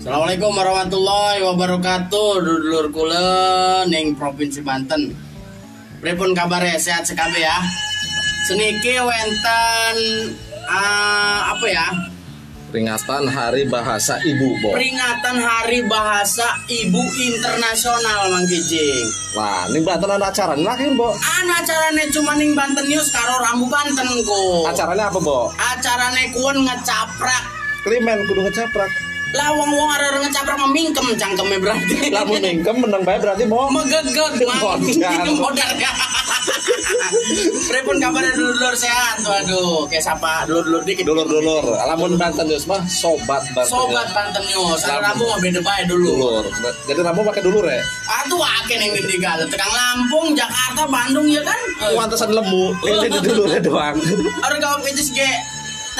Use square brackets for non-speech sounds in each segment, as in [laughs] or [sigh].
Assalamualaikum warahmatullahi wabarakatuh Dulur kula ning Provinsi Banten Pripun kabare sehat sekali ya Seniki wenten ah, apa ya Peringatan Hari Bahasa Ibu, Bo. Peringatan Hari Bahasa Ibu Internasional Mang Kijing Wah, ini Banten ada acara lagi, Bo. Anu acarane cuma ning Banten News karo Rambu Banten ku Acaranya apa, Bo? Acarane kuon ngecaprak Klimen kudu ngecaprak. Lah wong-wong ada ngecaprak memingkem cangkeme berarti [laughs] Lamun mingkem menang bae berarti, Bo. megegeg [laughs] mang Modal. ya [laughs] Pripun kabarnya dulur sehat waduh kayak siapa dulur-dulur dikit Dulur-dulur, lamun Banten News mah sobat Banten. sobat Banten News ada Rambu mah beda bae dulu Dulur. Jadi Rambo pakai dulur ya. Aduh akeh yang di Galuh tekan Lampung Jakarta Bandung ya kan Wantasan lemu, ini di dulurnya doang. Orang kau picis ge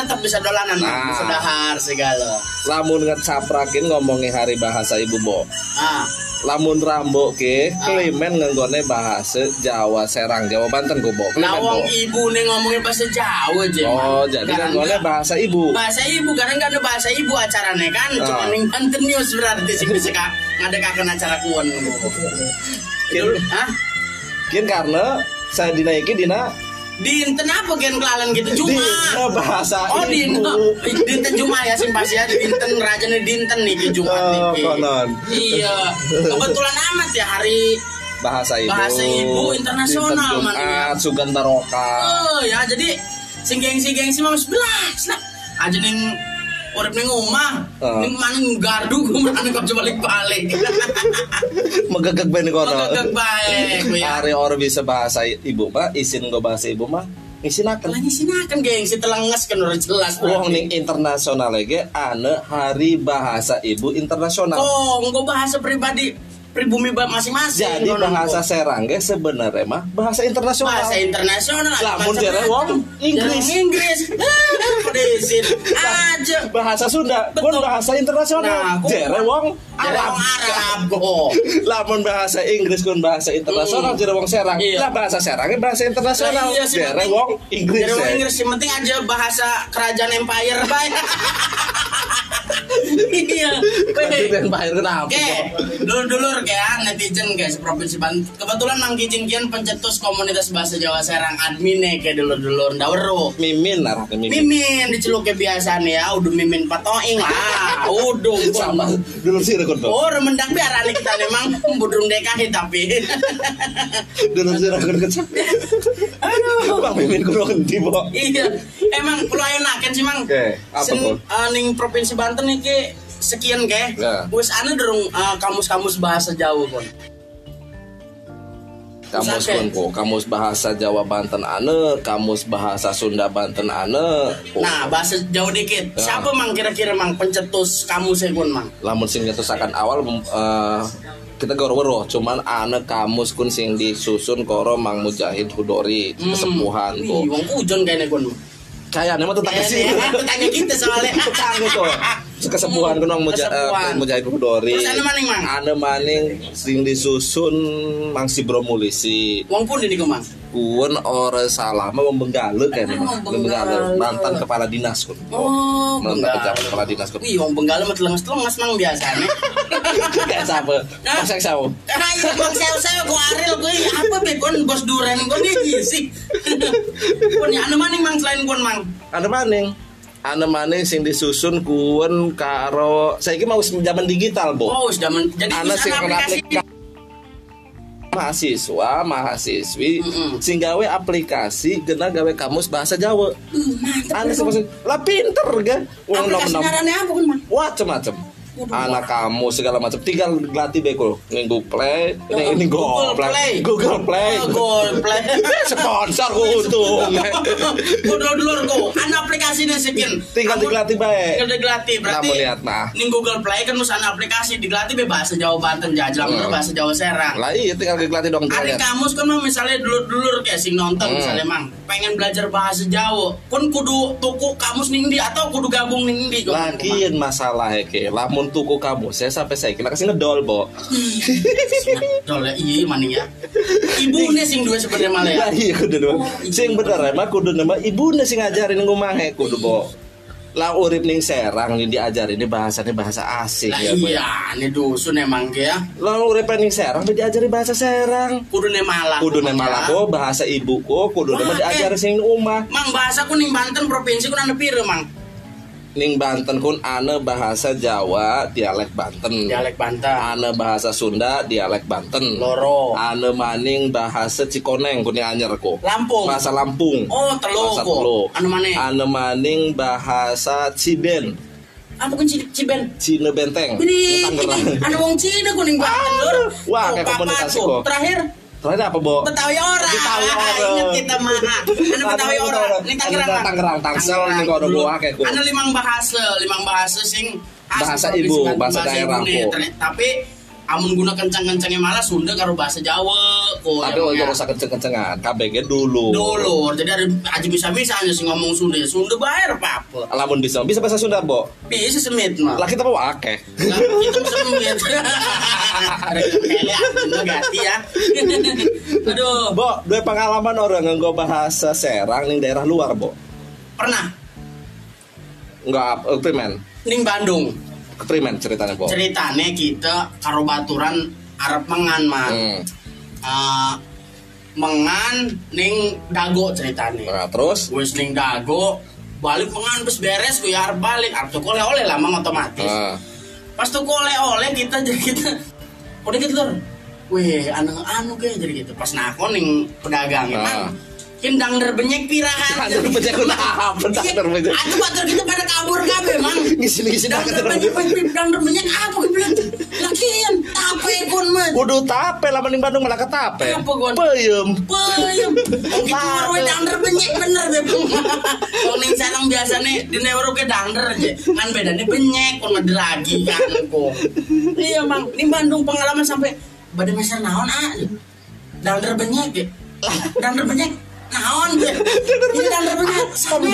tetap bisa dolanan Nah. bisa dahar segala Lamun ngecaprakin ngomongin Hari Bahasa Ibu, Bo. ah Lamun Rambo ke, Ah. klimen ngenggone bahasa Jawa Serang, Jawa Banten, Go, Bo. nah Klimen, wong Bo. ibu nih ngomongin bahasa Jawa aja Oh, jadi Kadang ngenggone bahasa Ibu. bahasa ibu karena nggak ada bahasa ibu acaranya kan cuma Ah. ning Banten News berarti sih bisa kak ngadekakeun acara kuon Kin- Hah? Kin karena saya dinaiki dina Dinten apa gen kelalen gitu cuma dina bahasa Oh ibu. dinten dinten cuma ya simpasi ya dinten raja nih dinten nih di Jumat Oh, nih. konon. Iya kebetulan amat ya hari bahasa ibu Bahasa ibu internasional, Dinten man. Sugan Taroka oh ya jadi sing gengsi gengsi mah belas lah aja ning urip ning omah Ah. ning mana gardu gue kok coba balik balik [laughs] megegek ben kono. Megegek baik, ya. [laughs] hari orang bisa bahasa ibu mah isin gue bahasa ibu mah isinakan lagi sinakan gengsi telenges kan udah jelas Wong ning internasional lagi ane hari bahasa ibu internasional. Kok nggak bahasa pribadi pribumi masing-masing jadi konon, bahasa serangga sebenarnya mah bahasa internasional. Bahasa internasional Lamun jere wong Inggris. Inggris. [laughs] Desin aja. Bahasa Sunda pun bahasa internasional. Nah, wong Arab. Arab lamun [laughs] bahasa Inggris kun bahasa internasional Hmm. jadi wong serang. Iya. lah bahasa serangnya bahasa internasional. Iya penting. wong Inggris Jere wong ya. Inggris penting aja bahasa kerajaan empire baik [laughs] iya yang bahaya kenapa Oke, dulur-dulur kayak netizen guys provinsi Banten. Kebetulan Mang Kijing kian pencetus komunitas bahasa Jawa Serang admine kayak dulur-dulur ndawero. mimin lah mimin Mimin diceluk kebiasaan ya, udah mimin patoing lah, udah. [laughs] sama dulu sih rekod Oh, remendak biar aneh kita memang budrung DKI tapi. [laughs] dulu sih rekod kecil Aduh. bang mimin kurang di bo Iya, emang pelayan kan sih mang. Oke, apa Sen- eh, ning provinsi Banten nih ke sekian ke. Ya. Wes ana dorong eh, kamus-kamus bahasa Jawa kon. kamus po kamus bahasa Jawa Banten ane kamus bahasa Sunda Banten ane po. Nah, bahasa Jawa dikit. Ya. Siapa mang kira-kira mang pencetus kamusnya kon mang? lamun sing nyetusakan awal eh, kita goro-goro cuman ane kamus kun sing disusun koro Mang Mujahid Hudori Hmm. kesepuhan po wong kujon kayaknya kon. kayaknya mah tetangga sih tanya kita soalnya. [laughs] tetangga kok [laughs] kesepuhan kun Mang Muja- Kesepuhan. Mujahid Terus ane maning, Mang? ane maning sing disusun Mang Sibro Mulisi Wong pun ini mang. Kuwen ora salah mah membenggale kan Ah, membenggale. mantan kepala dinas kun Oh, mantan Benggala. pejabat kepala dinas kun Wih, wong Benggala mah telenges-telenges mang biasanya. [laughs] kayak siapa Ah. Pasek siapa Ah, iya, bang saya-saya gua Ariel gue apa be kon bos duren kon ini sih. Kon ya anu maning mang selain kon mang. ada maning ada maning sing disusun kuwen karo saiki mau zaman digital bo Oh, men jadi bisa sing aplikasi. mahasiswa mahasiswi Mm-mm. sing gawe aplikasi kena gawe kamus bahasa Jawa Uh, mantap. ana sing lah pinter kan wong Aplikasi nom-nom ngarannya anak kamu segala macam tinggal latih beko nih Google Play Oh, ini Google Play. Google Play Oh, Google Play. [laughs] sponsor untung Udah dulur kok, ana aplikasi nih sekian. tinggal dilatih baik Tinggal digelatih berarti. Namun lihat, nah. Ning Google Play kan mesti ana aplikasi digelatih be bahasa Jawa Banten jajal Hmm. bahasa Jawa Serang. lah iya tinggal dilatih dong Ada kamus kan mah misalnya dulur-dulur kayak sing nonton Hmm. misalnya mang pengen belajar bahasa Jawa kon kudu tuku kamus ndi atau kudu gabung kon? Lagian masalah ya ke, lamun tuku kamu saya sampai saya kira kasih ngedol bo. Dol ya, iya maning ya. Ibune sing duwe sebenarnya malah ya. Iya kudu dong. Sing bener emang kudu nama ibune sing ngajarin ngumahe kudu bo. Lah urip ning Serang nih diajarin ini bahasanya bahasa asing Lah ya. Boy. iya, ini dusun emang ya. Lah urip ning Serang mah diajari bahasa Serang. Kudu ne malah. Kudu malah ya. kok bahasa ibuku, kudu Wah, diajari eh. sing umah. Mang bahasa ku ning Banten provinsi ku nana pire, Mang? Ning Banten kun ane bahasa Jawa dialek Banten. Dialek Banten. Ane bahasa Sunda dialek Banten. Loro. Ane maning bahasa Cikoneng kun yang anyar ko. Lampung. Bahasa Lampung. Oh, telo Bahasa. Telo. Anu maneh? Ane maning bahasa Ciben. Apa kun Ci- Ciben? Cine Benteng. Ini anu wong Cina ku ning Banten, Lur. Wah, Oh, kayak komunikasi ku. kok. Terakhir Terakhir apa, Bo? Betawi ora. Betawi ora. Ingat kita mah. Anu Betawi ora. Ini Tangerang. Anu Tangerang, Tangsel, ini kok ada buah kayak ku. Anu limang bahasa, limang bahasa sing Bahasa ibu, bahasa daerah Tapi amun guna kencang-kencangnya malah Sunda karo bahasa Jawa kok. Tapi emang ojo ya. rusak kenceng-kencengan. KBG dulu. Dulu, jadi ada aja bisa-bisa aja sih ngomong Sunda. Sunda bayar apa? Lamun bisa, bisa bahasa Sunda, Bo. Bisa semit mah. Lah kita bawa akeh. Kita semit. Ganti ya. Aduh, Bo, dua pengalaman orang nganggo bahasa Serang ning daerah luar, Bo. pernah Enggak, eh, primen. ning Bandung. Primen ceritanya, Bo. ceritane kita karo baturan Arab mengan mah Hmm. Eh, mengan ning dago ceritane Nah, terus wis ning dago balik mengan terus beres arep balik arep tuku oleh-oleh lah mang otomatis Nah, pas tuku oleh-oleh kita [laughs] jadi kita udah gitu. Wih, anu anu kayak jadi gitu. Pas nakon ning pedagang Ah. emang kindang derbenyek pirahan. Kindang derbenyek kunaha? Kindang derbenyek. Atuh batur kita pada kabur kabeh, Mang. Ngisi-ngisi Kindang dah derbenyek kindang derbenyek apa gue bilang. Lakian tape pun mah. kudu tape lah mending Bandung malah ketape. Apa, Gon? Peuyeum. Peyem. Oh gitu dander benyek bener deh. Wong ning sarang biasane di neuro ke dander aja. Kan bedane benyek kon lagi kan kok. Iya, Mang. Di Bandung pengalaman sampai badan masyarakat naon ah. Dander benyek. Dander benyek naon sampai.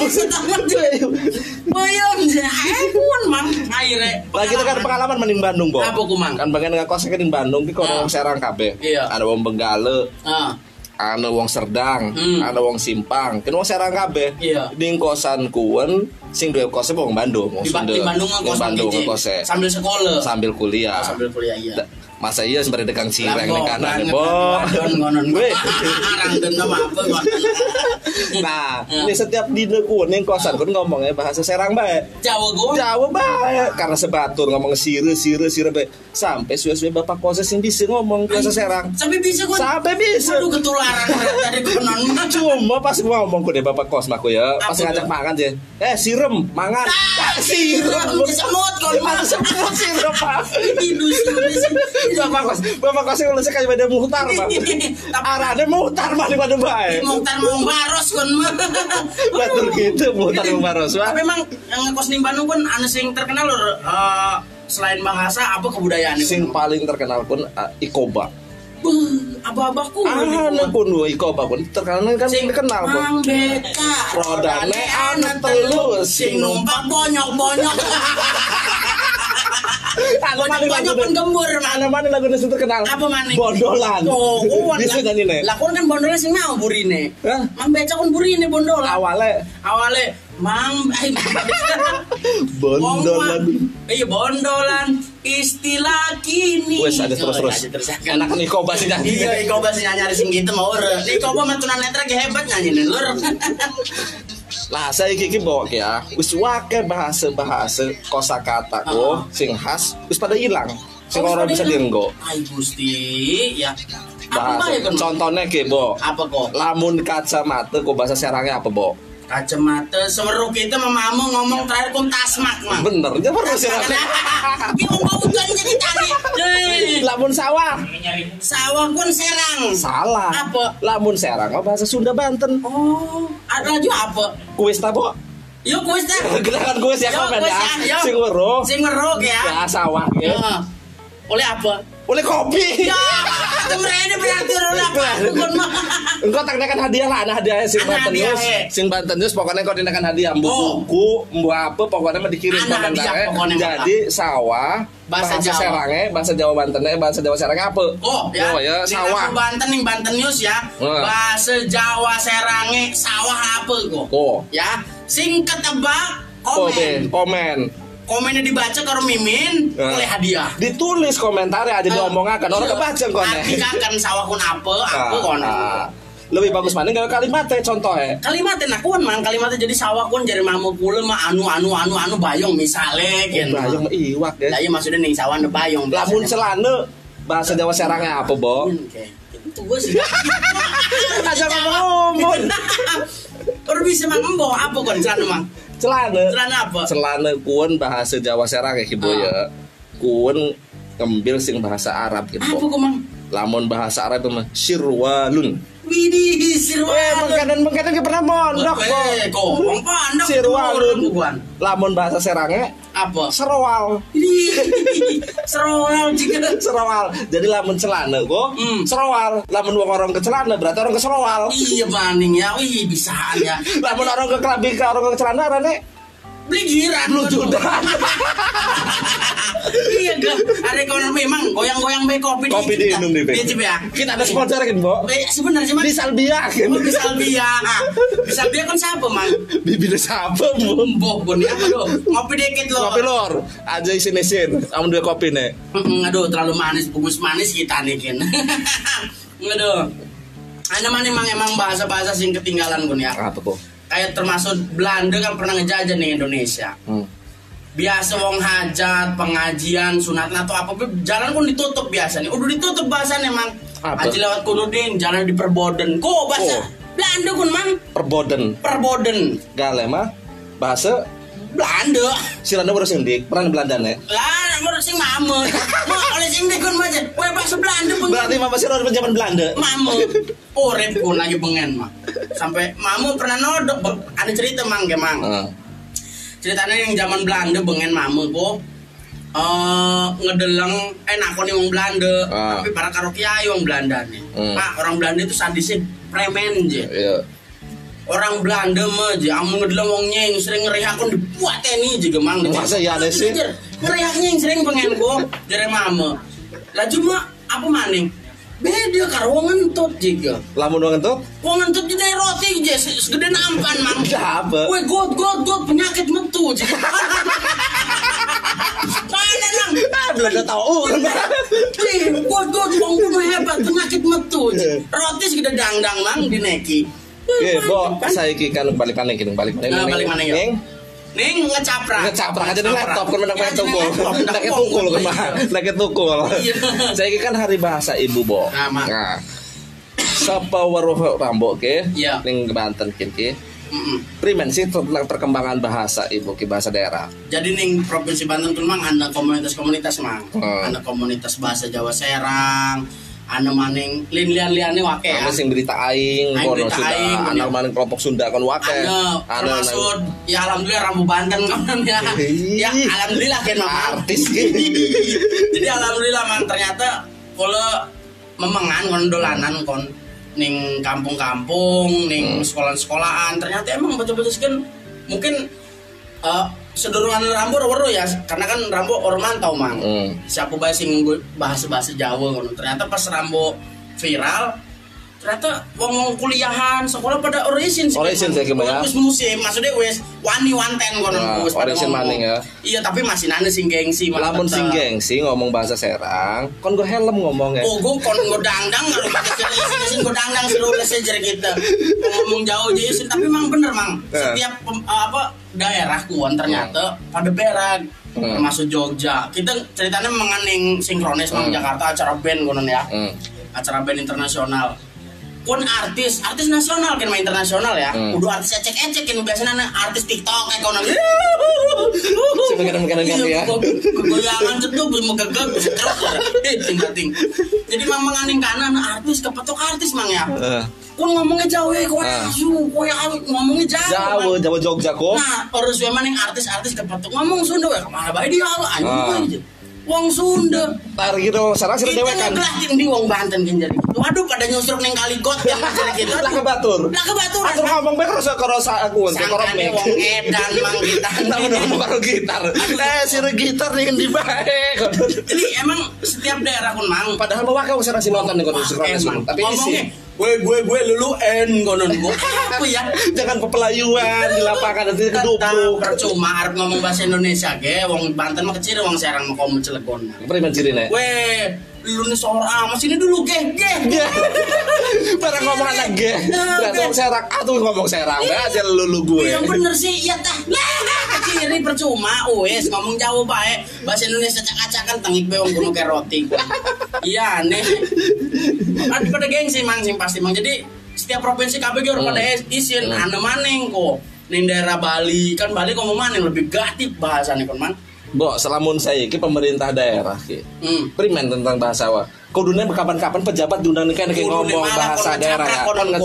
Pun Mang akhirnya. Kita kan pengalaman mending Bandung, Bo. Apa, Kumang? Kan bagian ngekos kan di Bandung ki kono Ah. Serang kabeh. Iya. Ada wong Benggale, Ah, ada wong Serdang, Hmm. ada wong Simpang, kan wong Serang kabeh. Iya. Di kosan kuwen sing duwe kosnya wong Bandung, wong di, Ba- Sunda. di Bandung Wong ngekos Bandung ngekosnya. sambil sekolah. Sambil kuliah. Oh, sambil kuliah iya. Masa iya seperti dekang cireng nih kanan Bo. [laughs] kok. [laughs] Nah, Ya. ini setiap di kuning kosan kun ngomongnya bahasa Serang bae. Jawa gue. Jawa bae karena sebatur ngomong sire sire sire bae. Sampai suwe-suwe bapak kos sing bisa ngomong bahasa Serang. Sampai bisa gue. Sampai bisa. Waduh ketularan dari konon. [laughs] Cuma pas gua ngomong deh bapak kos maku ya, pas ngajak makan dia. Eh, sirem, mangan. Ah, sirem. disemut, kon, Mana semut sirem, Pak. [laughs] [laughs] Bapak kos, bapak kos yang lulus kayak pada muhtar, Pak. Arane muhtar maling pada bae. Muhtar mau baros mah. Betul gitu, muhtar mau baros, Pak. Tapi emang yang ngekos ning Bandung kan anu sing terkenal eh, selain bahasa apa kebudayaan Sing paling terkenal pun uh, Ikoba. abah-abahku. Ah, pun dua Ikoba pun. Terkenal kan sing terkenal pun. Mang beka Rodane anu telu, sing numpak bonyok-bonyok. [laughs] Anu maning lagu bonyok pun gembur Anu mana lagu sing terkenal? apa maning Bondolan. oh kuat [laughs] Bisa nyanyi nih. lah kan bondolan sing mau burine. Hah? mang beca kon burine bondolan. Awalnya awale mang eh, [laughs] bondolan. Iya bondolan istilah kini Wes ada terus terus. Oh, terus Enak nih Ikoba sih nyanyi. Iya, Ikoba sih nyanyi sing gitu mau ure. Ikoba mah tunanetra ge hebat nyanyi lur. [laughs] Nah, saya kiki bawa ya, wis wake bahasa-bahasa kosakata ko sing khas wis pada hilang. Sing Oh, orang bisa dienggo. Ai Gusti, ya. Bahasa. kon? Contohnya ke, Bo. Apa kok? Lamun kacamata ko bahasa serangnya apa, Bo? Kacamata semeru kita mamamu ngomong terakhir kon tasmak mah. Bener, dia perlu serangnya. Ki mau mau jadi. Hei, Lamun [laughs] sawah. Sawah kon serang. Salah. Apa? Lamun serang oh, bahasa Sunda Banten. Oh, ada lagi apa? Kuis ta, Bo? Yuk kuis dah. [laughs] Gerakan kuis ya, komen kuis ya. Sing weruh. Sing meruk ya. Ya, sawah ya. Ya. Oleh apa? Oleh kopi. Ya, mereka berarti mah. Engkau tak nekan hadiah lah, ada hadiahnya sing Ada Banten News. Sing Banten News pokoknya kau dinakan hadiah, mbu Oh. buku, mbu apa, pokoknya mah dikirim ke pokoknya, Jadi sawah, Bahasa bahasa, Jawa. Serangnya, bahasa Jawa Bantennya, bahasa Jawa Serangnya apa? Oh ya, Oh, ya, sawah. Banten nih Banten News ya. Bahasa Jawa Serange sawah apa kok? Oh. Ya, sing ketebak komen. be, komen. Komennya dibaca karo mimin Nah. oleh hadiah. Ditulis komentarnya aja diomongakan orang Iya. kebaca kon. Arti kan sawahun apa, [laughs] apa kon. Ah, Lebih bagus mana nggak kalimatnya contohnya. Kalimatnya nakuan mang kalimatnya jadi sawah kun jadi mamu kule mah anu anu anu anu bayong misale gitu. Bayang mah iwak ya. Lah iya maksudnya ning sawah anu bayong. Lamun celana bahasa Jawa serangnya apa, Bo? Itu gue sih. Aja ngomong. Kalau bisa mang embo apa kon celana mang? Celana. Celana apa? Celana kuon bahasa Jawa serang ya Kibo Ah. ya. Kuon ngambil sing bahasa Arab gitu. Apa kok mang? Lamun bahasa Arab itu mah sirwalun. Widih Eh, sirwalun. mengkadan mengkadan ke pernah mondok. Eh, kok pandok Sirwalun. Lamun bahasa serangnya Apa? serowal. [laughs] Serowal juga. [laughs] Serowal. Jadi lamun celana go, Hmm. serowal. Lamun wong orang ke celana berarti orang ke serowal. Iya maning ya, wih bisaan ya. [laughs] Lamun orang ke kelambi ke orang ke celana rane Beli giran. lu sudah. [laughs] Iya gak? Ada kono memang goyang-goyang be kopi Kopi di. Iya Cip, ya. Kita ada sponsor kan, Bo? Eh, sebenarnya mang. Di Salbia kan. Oh, di Salbia. Di Salbia kan siapa mang? Bibir siapa, Bu? Mbok bon ya aduh. Ngopi dikit loh. Kopi lor, aja isin isin. Amun dua kopi nih. Aduh terlalu manis, bungkus manis kita nih kin. [laughs] aduh. Ada mana emang emang bahasa-bahasa sing ketinggalan bun ya. Apa kok? Kayak termasuk Belanda kan pernah ngejajah nih Indonesia. Hmm. biasa wong hajat pengajian sunat atau apa jalan pun ditutup biasa nih udah ditutup bahasannya mang Apa? aja lewat kududin jalan di perboden kok bahasa Oh. Belanda kun mang Perboden. perboden Gale mah bahasa Belanda Siranda baru sindik, pernah Belanda nih. lah menurut sing mama mau oleh sing dikun baca wah bahasa Belanda pun Berarti Mama Siranda zaman Belanda. mama [laughs] urip pun lagi pengen mah sampai mamu pernah nodok ada cerita mang ke mang Heeh. ceritanya yang zaman Belanda bengen mama kok eh ngedeleng eh nakoni wong Belanda Ah. tapi para karo kiai wong Belanda nih Hmm. pak orang Belanda itu sadisnya premen je Iya. Orang Belanda mah je amun ngedeleng wong nyeng sering ngerihakon dibuat ini juga mang Masa iya ada sih? ngeriak nyeng sering pengen kok jere mama lah cuma apa maning beda karo wong ngentut juga Lamun dong itu? Wong ngentut jadi roti se- segede nampan mang Udah apa? Weh god god god penyakit metu. Mana nang? Belanda tahu. Wih, god god wong kudu hebat penyakit metu. Roti segede dangdang mang dineki. Oke, Bo, saya iki kan balik mana gitu, balik mana? Nah, balik mana, yuk? Neng, Ning ngecaprak. ngecaprak aja di laptop kan menang Ya, main tukul. kan mah, lagi tukul. Iya. Saya iki kan hari bahasa ibu, Bo. Nah, Sapa waruh rambok ke? Iya. Ning Banten kin ki. Mm-mm. Primen sih tentang perkembangan bahasa ibu ki bahasa daerah. Jadi ning provinsi Banten tuh mang ada komunitas-komunitas mang. Hmm. Ada komunitas bahasa Jawa Serang, ada maning lin-lian-liane wake ya. Ana sing berita aing, kono Sunda, aing, anak mana kelompok Sunda kan wake. Ana termasuk ya alhamdulillah Rambu Banten [laughs] kan ya. Ya alhamdulillah kan mama Artis, [laughs] jadi alhamdulillah man ternyata kalau memengan kon dolanan kon ning kampung-kampung ning Hmm. sekolah-sekolahan. Ternyata emang betul-betul kan mungkin eh sedurungan rambu weru ya karena kan rambu orang mantau mang Hmm. siapa bahasa sing bahasa bahasa Jawa ngono. Ternyata pas Rambo viral ternyata wong wong kuliahan sekolah pada origin sih. Origin sih, Kim, ya. Wis musim maksudnya wes wani wanten kono Nah, wis origin ngomong. maning ya. Iya tapi masih nane sing gengsi Lamun sing gengsi ngomong bahasa Serang, kon gue helm ngomongnya. Oh, gue kon ngodangdang kalau kita sing ngodangdang seru lesejer kita. Ngomong jauh jadi sih, tapi memang bener mang. Eh. Setiap apa daerah kuan ternyata pada berak. Hmm. Termasuk Jogja. Kita ceritanya menganing sinkronis mang Hmm. Jakarta acara band konon ya. Hmm. Acara band internasional. Pun artis, artis nasional kan main internasional ya. Hmm. Udah artis ecek-ecek kan biasanya artis TikTok kayak konon. Si makanan-makanan ganti ya. Goyangan cetuk belum megagak Eh tinggal ting. Jadi mang menganing kanan artis kepetok artis mang ya. Eh, Kau ngomongnya jauh ya, kau asu, kau yang ngomongnya jauh. Mang. Jawa Jogja kok. Nah, harus memang yang artis-artis kepetok ngomong Sunda ya ke mana baik dia apa anjing. Wong Sunda. Tar gitu, sarang sih Kita dewek kan. ngegelatin di wong Banten kan jadi. Waduh pada nyusruk neng kali got yang jadi gitu. Lah ke batur. Lah ke batur. Aku ngomong bae karo karo aku ke karo mic. wong edan mang kita. Namun [laughs] ngomong karo gitar. Eh, si gitar nih di bae. Jadi emang setiap daerah pun mang Padahal mau wakil sarang si nonton nih emang. Tapi isi. Gue gue gue lulu en konon gue apa ya Jangan pepelayuan di lapangan nanti Tetap kedupuk. percuma harus ngomong bahasa Indonesia ge wong Banten mah kecil wong Serang mau kamu Cilegon Beriman ciri nek. gue lu nih seorang amat sini dulu ge ge Barang ngomong anak ge. Enggak tahu serang atuh ngomong serang. Be aja lulu gue. yang bener sih iya tah [laughs] keciri percuma wes ngomong jauh baik bahasa Indonesia cak-cakan tengik be wong gunung kayak roti iya nih ada pada gengsi mang sih pasti mang. Jadi setiap provinsi KB orang Hmm. pada isin. Hmm. ane maneng kok Ning daerah Bali kan Bali ngomong maneng lebih gatip bahasanya kon man Bo, selamun saya ki pemerintah daerah ki. hmm. Primen tentang bahasa wa. Kudunya kapan-kapan pejabat diundang kayak Kudu ngomong bahasa daerah ya. Kon neng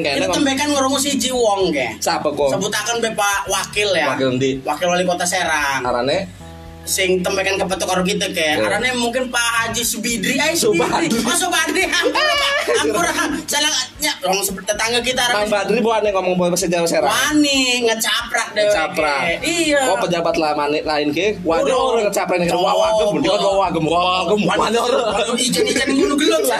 kayaknya Ini ngomong. tembekan ngurungu si Jiwong ke Siapa kok? sebutakan be Pak Wakil ya Wakil di Wakil Wali Kota Serang arane sing tembekan kepetok karo kita ke Ya. arane mungkin Pak Haji Subidri ay Subadri. Subidri oh Subadri [laughs] ampun Pak ampun salah ya orang seperti tetangga kita Mang arane Badri bukan yang ngomong bahasa Jawa serang. wani ngecaprak deh Ngecaprak. iya Oh pejabat lah mani- lain ke. Waduh Udah. orang ngecaprak nih wah wah gem, dia kan wah wah gem, wah gem, mana orang. Ijen-ijen ngunu gelut [laughs]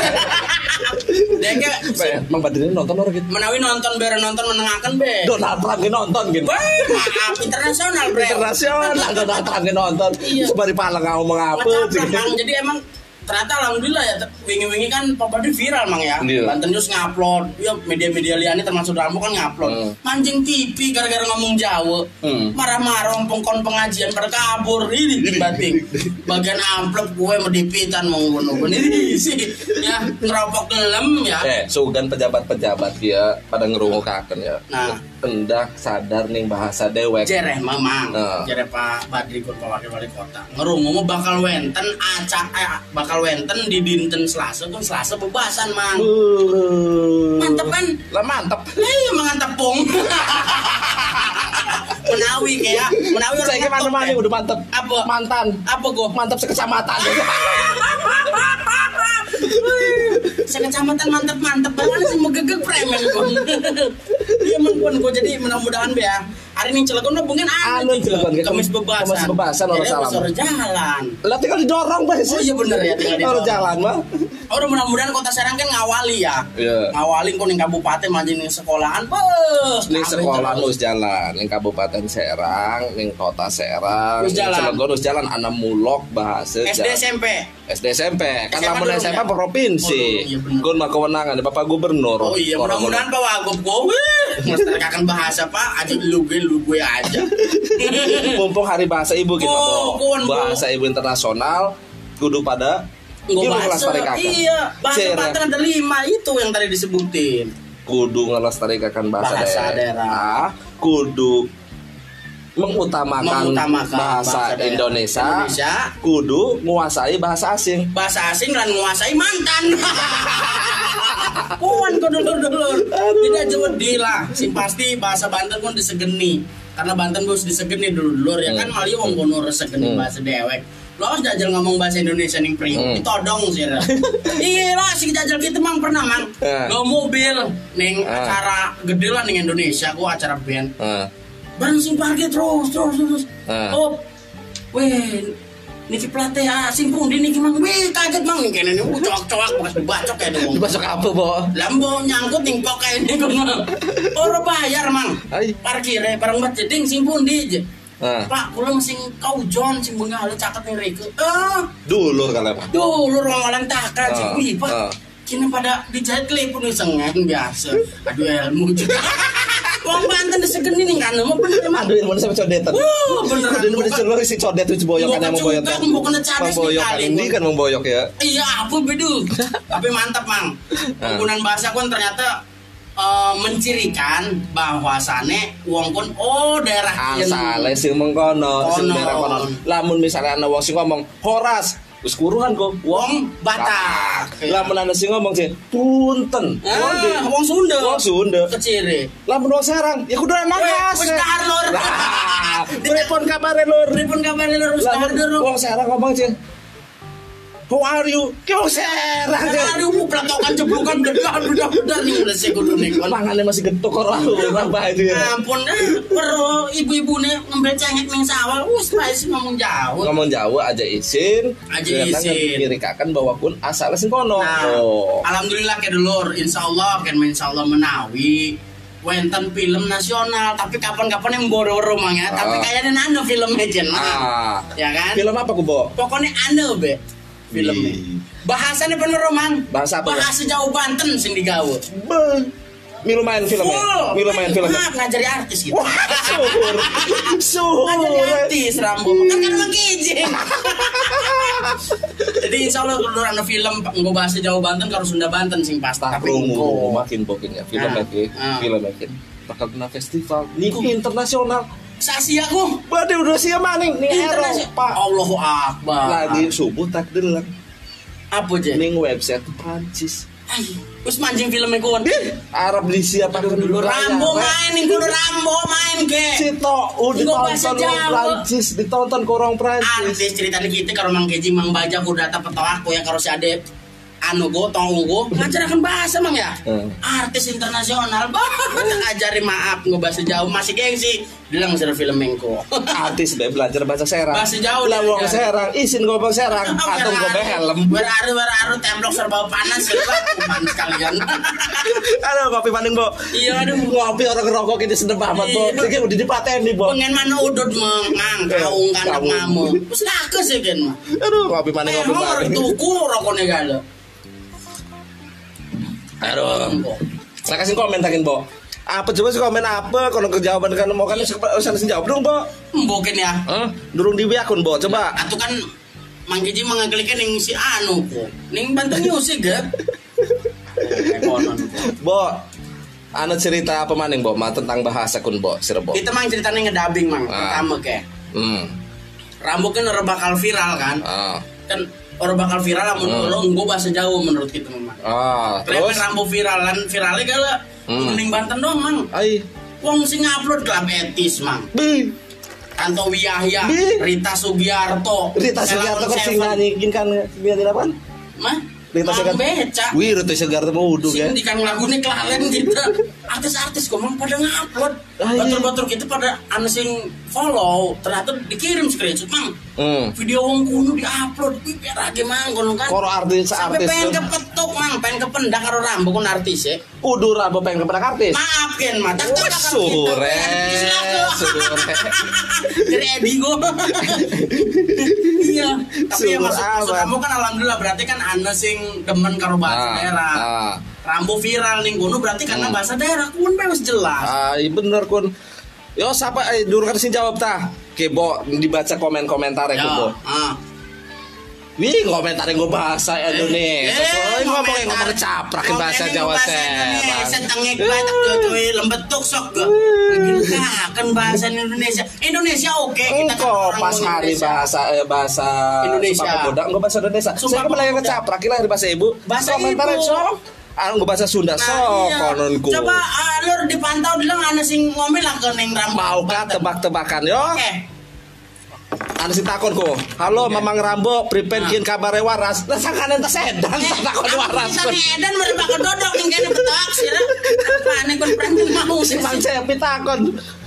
ke Be, Mang nonton orang gitu. menawi nonton bare nonton menengakan be Donald Trump ki nonton gitu. Maaf internasional bre Internasional Donald Trump ki nonton. Iya. Sebari pala ngomong apa. Mang. jadi emang ternyata alhamdulillah ya wingi-wingi kan Papa di viral mang ya Iya. Banten News ngupload ya media-media liane termasuk Rambo kan ngupload Hmm. mancing TV gara-gara ngomong Jawa Hmm. marah-marah pengkon pengajian pada kabur ini batik bagian amplop gue mau dipitan mau bunuh ini sih ya ngeropok gelem ya Eh, sugan pejabat-pejabat dia pada ngerungukaken ya. Nah. Hendak sadar nih bahasa dewek. jereh mamang Nah. jereh Pak Badri Kun Pak Wakil Wali Kota ngerungu mau bakal wenten acak eh, bakal wenten di dinten Selasa pun Selasa bebasan mang Uh. mantep kan Lah mantep. lah iya mangan tepung [laughs] menawi kayak menawi Saya ke mana mana udah mantep. apa Mantan. apa gue Mantap sekecamatan. sekecamatan mantep [laughs] mantep banget sih mau gegek premen kon [laughs] iya emang kon gue jadi mudah-mudahan be ya hari ini Cilegon mah mungkin Anu, Cilegon, kayak kemis kemis- bebasan kemis bebasan orang salam. harus orang jalan Lah tinggal didorong Pak. Oh iya bener ya tinggal di Kalau jalan mah. Oh mudah-mudahan kota Serang kan ngawali ya Iya. ngawali kok ning kabupaten manjing ning sekolahan bos Ning sekolah nus jalan, ning Kabupaten Serang, ning Kota Serang, ning jalan. Cilegon nus jalan ana mulok bahasa SD. SMP SD SMP kan lamun SMA ya? provinsi. Oh, iya. Gun mah kewenangan Bapak Gubernur. Oh iya Orang- mudah-mudahan Pak Wagub gue Bahasa Pak aja lu gue lu gue aja [laughs] mumpung hari bahasa ibu kita Oh, Bo. bahasa ibu internasional kudu pada kudu bahasa Iya Bahasa. Banten ada lima itu yang tadi disebutin kudu ngelestarikan bahasa, Bahasa daerah. daerah. kudu mengutamakan, Mengutamakan bahasa, bahasa daerah. Indonesia, Indonesia. kudu menguasai bahasa asing Bahasa asing dan menguasai mantan [laughs] Kuan kok dulur-dulur. Tidak jewedi lah. Sing pasti bahasa Banten pun disegeni. Karena Banten bos disegeni dulur ya kan? Malah wong kono resegeni Hmm. bahasa dewek Lo harus jajal ngomong bahasa Indonesia nih priok Hmm. Ditodong sih. Iya lah si jajal gitu mang pernah mang. Lo mobil Neng acara gede lah ning Indonesia Gua acara band. Barang sing parkir terus terus terus. Oh Weh Niki plate ya sing pundi niki mang wih kaget mang kene nih uh, coak-coak bekas dibacok kayak dong dibasok apa bo Lambo nyangkut ning pok kayak ini kok. Ora bayar, Mang. Parkire bareng bat jeding sing pundi je. Eh, Pak, kula sing kau John sing bengal caket ning reke. Ah, dulu kalau apa dulu romalan takal sing Ah, wih, Pak. ah. Kini pada dijahit klip nih sengen biasa. Aduh ilmu juga. [laughs] Wong Banten disegeni nih kan, mau bener emang. aduh ini beneran. Aduh, ini mana celur si codet itu boyok kan cades memboyok nih kan kali, ini kan memboyok ya Iya, apa bedu? Tapi mantap, Mang. Ah. Penggunaan bahasa pun ternyata eh, mencirikan bahwasannya wong pun oh daerah asale sing mengkono sing Kono. daerah kono lamun misalnya ana wong sing ngomong horas wis kuruhan kok wong Batak. lamun ana sing ngomong sih punten Ah, wong Sunda. wong Sunda Keciri. lamun wong Serang ya kudu nanas wis dahar, Lur. Lah, [laughs] telepon kabare lur Pripun kabare lur wis dahar Lur. wong Serang ngomong sih how are you kau serang Aduh, mau pelatokan jeblukan bedah bedah bedah nih udah saya kudu nih kon. tangannya masih gentuk orang apa itu ya Ampun, eh, perlu ibu-ibu nih ngambil cengek nih sawah, us sih ngomong jauh. ngomong Jawa aja izin Aja Ternyata izin. dirikakan bahwa pun asalnya sing kono Nah, oh alhamdulillah ke dulur, insya Allah kan insya Allah menawi. Wenten film nasional, tapi kapan-kapan yang boro-boro mang ya. Tapi Ah. kayaknya anu filmnya Jen, Mang. ah ya kan? film apa ku bo Pokoknya anu be filmnya. Bahasanya bener Mang. Bahasa apa? Bahasa Jawa Banten sing digawe. Be. Milu main filmnya Full. Milu main filmnya Maaf ngajari artis gitu. Wah, suhur Suhur [laughs] Ngajari artis Rambo. Kan kan emang kijing. [laughs] Jadi insya Allah kalau ada film nggak bahasa Jawa Banten kalau Sunda Banten sing pasti. Tapi makin bokin ya film Ah, lagi ah. film lagi bakal kena festival nih internasional Sasi aku. Waduh udah siap maning nih. Eropa Allahu Akbar. lagi subuh tak delang apa aja? ning website Prancis Terus mancing filmnya kawan. Arab di siapa Dulu Rambo main, nih kudu Rambo main ke. Cito udah ditonton Jawa. Prancis ditonton ke orang Prancis Artis ceritanya kita kalau mang keji mang baja kudu data peto aku ya kalau si ade anu go tong go ngajarakan bahasa mang ya Hmm. artis internasional banget [laughs] ngajari maaf nggak bahasa jauh masih gengsi bilang sudah film mengko artis be belajar bahasa serang. Bahasa jauh lah wong belajar. serang isin ngomong serang. Atau ngomong helm beraru beraru temblok serba panas ya kuman sekalian aduh kopi maning bo iya aduh. Ngopi orang ngerokok ini sedep amat bo Iya. ini udah dipateni bo pengen mana udut mengang kaung kandang Kaung. mamu terus laku sih kan aduh kopi maning eh kopi maning tuku rokoknya gala aduh saya kasih komen takin bo apa coba sih komen apa? Kalau kejawaban kan mau kan usah jawab dong bo mungkin ya. Hah? durung di akun bo coba. Atau kan manggiji mengagelikan yang si anu ko ning bantu musik ga konon bo anu cerita apa maning bo ma tentang bahasa kun bo sira bo kita mang ceritanya ngedabing mang Ah. pertama ke hmm. Rambut kan orang bakal viral kan? Ah. Kan orang bakal viral lah menurut lo gue bahasa Jawa menurut kita memang. Ah Terus? Rambut viralan viralnya gala Hmm. mending Banten dong mang. Ai. Wong sing upload klub etis mang. Bi. Tanto Wiyahya Bi. Rita Sugiarto Rita Sugiarto kan sing nyanyiin kan biar apa mah? Rita Sugiarto. wih Rita Sugiarto mau uduk ya Sing di kang lagu nih kelalen gitu [laughs] artis-artis kok mang pada ngupload. Ah, iya. batur-batur kita pada anu sing follow ternyata dikirim screenshot mang. Hmm. Video wong kuno diupload. Biar lagi mang kan. Koro artis artis pengen tuh kepetuk mang. Pengen kependak karo rambu kon artis ya. Udur apa pengen kepada artis. Maaf Ken mah tak Wah, sore. Dari Edi gue. iya, tapi ya Sore maksud, kamu kan alhamdulillah berarti kan anda sing demen karo bahasa Ah, daerah. Rambu viral nih kuno berarti karena Hmm. bahasa daerah kun harus jelas. Ah, iya bener kun. Yo siapa eh durung kan sing jawab ta. Kebo dibaca komen-komentar ya Ya, Bo. ah. Wih, komentar gue bahasa Indonesia. Eh, Soalnya ngomong yang ngomong caprak bahasa Jawa Serang. tengek batak tuh tuh lembetuk sok gue. kan bahasa Indonesia. Indonesia oke kita kan Engko pas hari Indonesia. bahasa eh, bahasa Indonesia. Sumpah Pemuda, enggak bahasa Indonesia. Sumpah Saya kemarin Pemuda. ngecaprak di bahasa ibu. Bahasa komentar ibu. Sok. Ah, bahasa Sunda Nah, sok iya. kononku. Coba alur dipantau bilang ana sing ngomel lah ke ning rambut. mau tebak-tebakan yo? Oke. Ada si takon ko. Halo Mamang Rambo, prepaid Nah. kian kabare waras. Lah sangkanen teh sedan Eh, takon waras. Nih Edan mereka kedodok ning kene betok sih. Apane kon pranting mau Si sih. Mang Cepi takon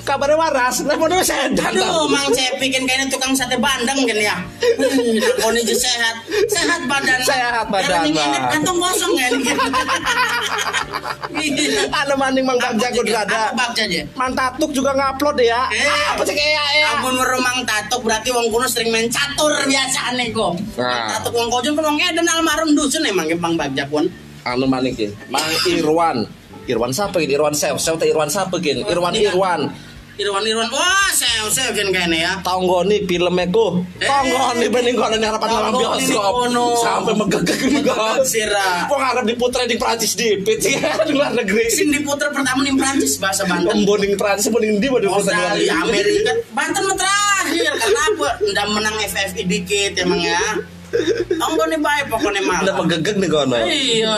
kabare waras. Lah podo sedan. Aduh, Mang Cepi kan kayaknya tukang sate bandeng kan ya. [laughs] Hmm, Nakoni aja sehat. Sehat badan. Sehat badan, Bang. kantong kosong ya. nih. [laughs] Ada maning Mang Bagja. Bagja aja? Mang Tatuk juga ngupload ya. Eh. Apa cek ya ya. Ampun meremang tatuk berarti wong kuno sering main catur biasa aneh kok. Nah. Tatuk wong kojon kan wong Edan almarhum dusun emang Bang Bagja pun. Anu maning kin. Mang Irwan. Irwan siapa gini? Irwan Sew. Sew Irwan siapa gini? Irwan. Irwan. Irwan Irwan wah saya saya kan kayaknya ya. Tonggoni filmnya ku. Eh. Tonggoni bening kono harapan malam Tonggoni bioskop. Sampai megegeg Megegeg, Sira. Kok ngarep diputra di Prancis di pit sih di luar negeri. Sing diputer pertama nih Prancis bahasa Banten. Pemboning Prancis pemboning di waduh Australia, Amerika, Banten terakhir karena apa? Udah menang FFI dikit emang ya. Nih baik pokoknya malah. megegeg nih kono. Iya.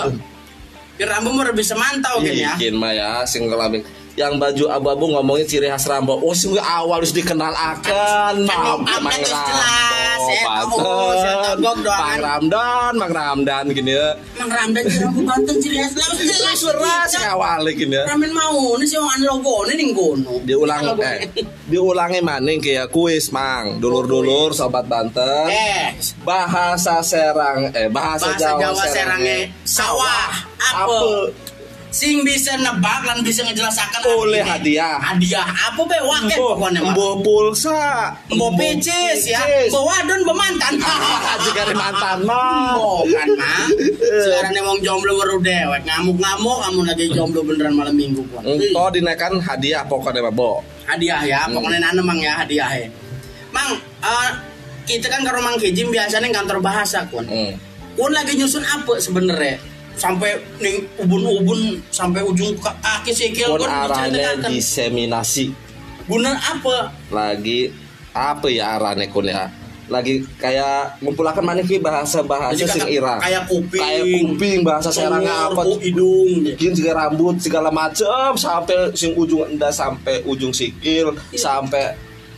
Biar ambu mau bisa mantau kan ya. Bikin mah ya sing ngalamin. Yang baju abu-abu ngomongin ciri khas Rambo. Oh, sih awal harus dikenal akan Kan jelas, ya, tahu, saya togok doang. Mang Ramdan, Mang Ramdan gini ya. Mang Ramdan di Rambu Banten ciri khas lah jelas Seras Cak. awal gini ya. Ramen mau ini sih orang logo ini ning kono. Diulang eh diulangi maning kayak kuis Mang. Dulur-dulur sobat Banten. Eh, Bahasa Serang eh bahasa, bahasa Jawa, Jawa Serangnya sawah apa? Sing bisa nebak lan bisa ngejelasakan Oleh hadiah. Hadiah apa be Embo, pokoknya embo pulsa, Mbok picis ya, mbok wadon mbok mantan. [laughs] Jika mantan mah. Mbok kan mah. Sekarang wong jomblo baru dewek ngamuk-ngamuk kamu lagi jomblo beneran malam minggu gua. Engkau dinaikkan hadiah pokoknya Pak Bo. Hadiah ya, Hmm. pokoknya nana mang ya hadiah ya. Mang, eh, kita kan kalau Mang Kijim biasanya kantor bahasa kun. Hmm. Kun lagi nyusun apa sebenarnya? Sampai nih ubun-ubun sampai ujung kaki sikil Pun diceritakan. diseminasi Guna apa? lagi apa ya arane kun ya? Lagi kayak ngumpulakan mana ki bahasa-bahasa Jadi sing irang. kayak kuping, Kayak kuping bahasa serangnya Sumur, apa? hidung. Bikin juga rambut segala macam sampai sing ujung endah sampai ujung sikil Iya. sampai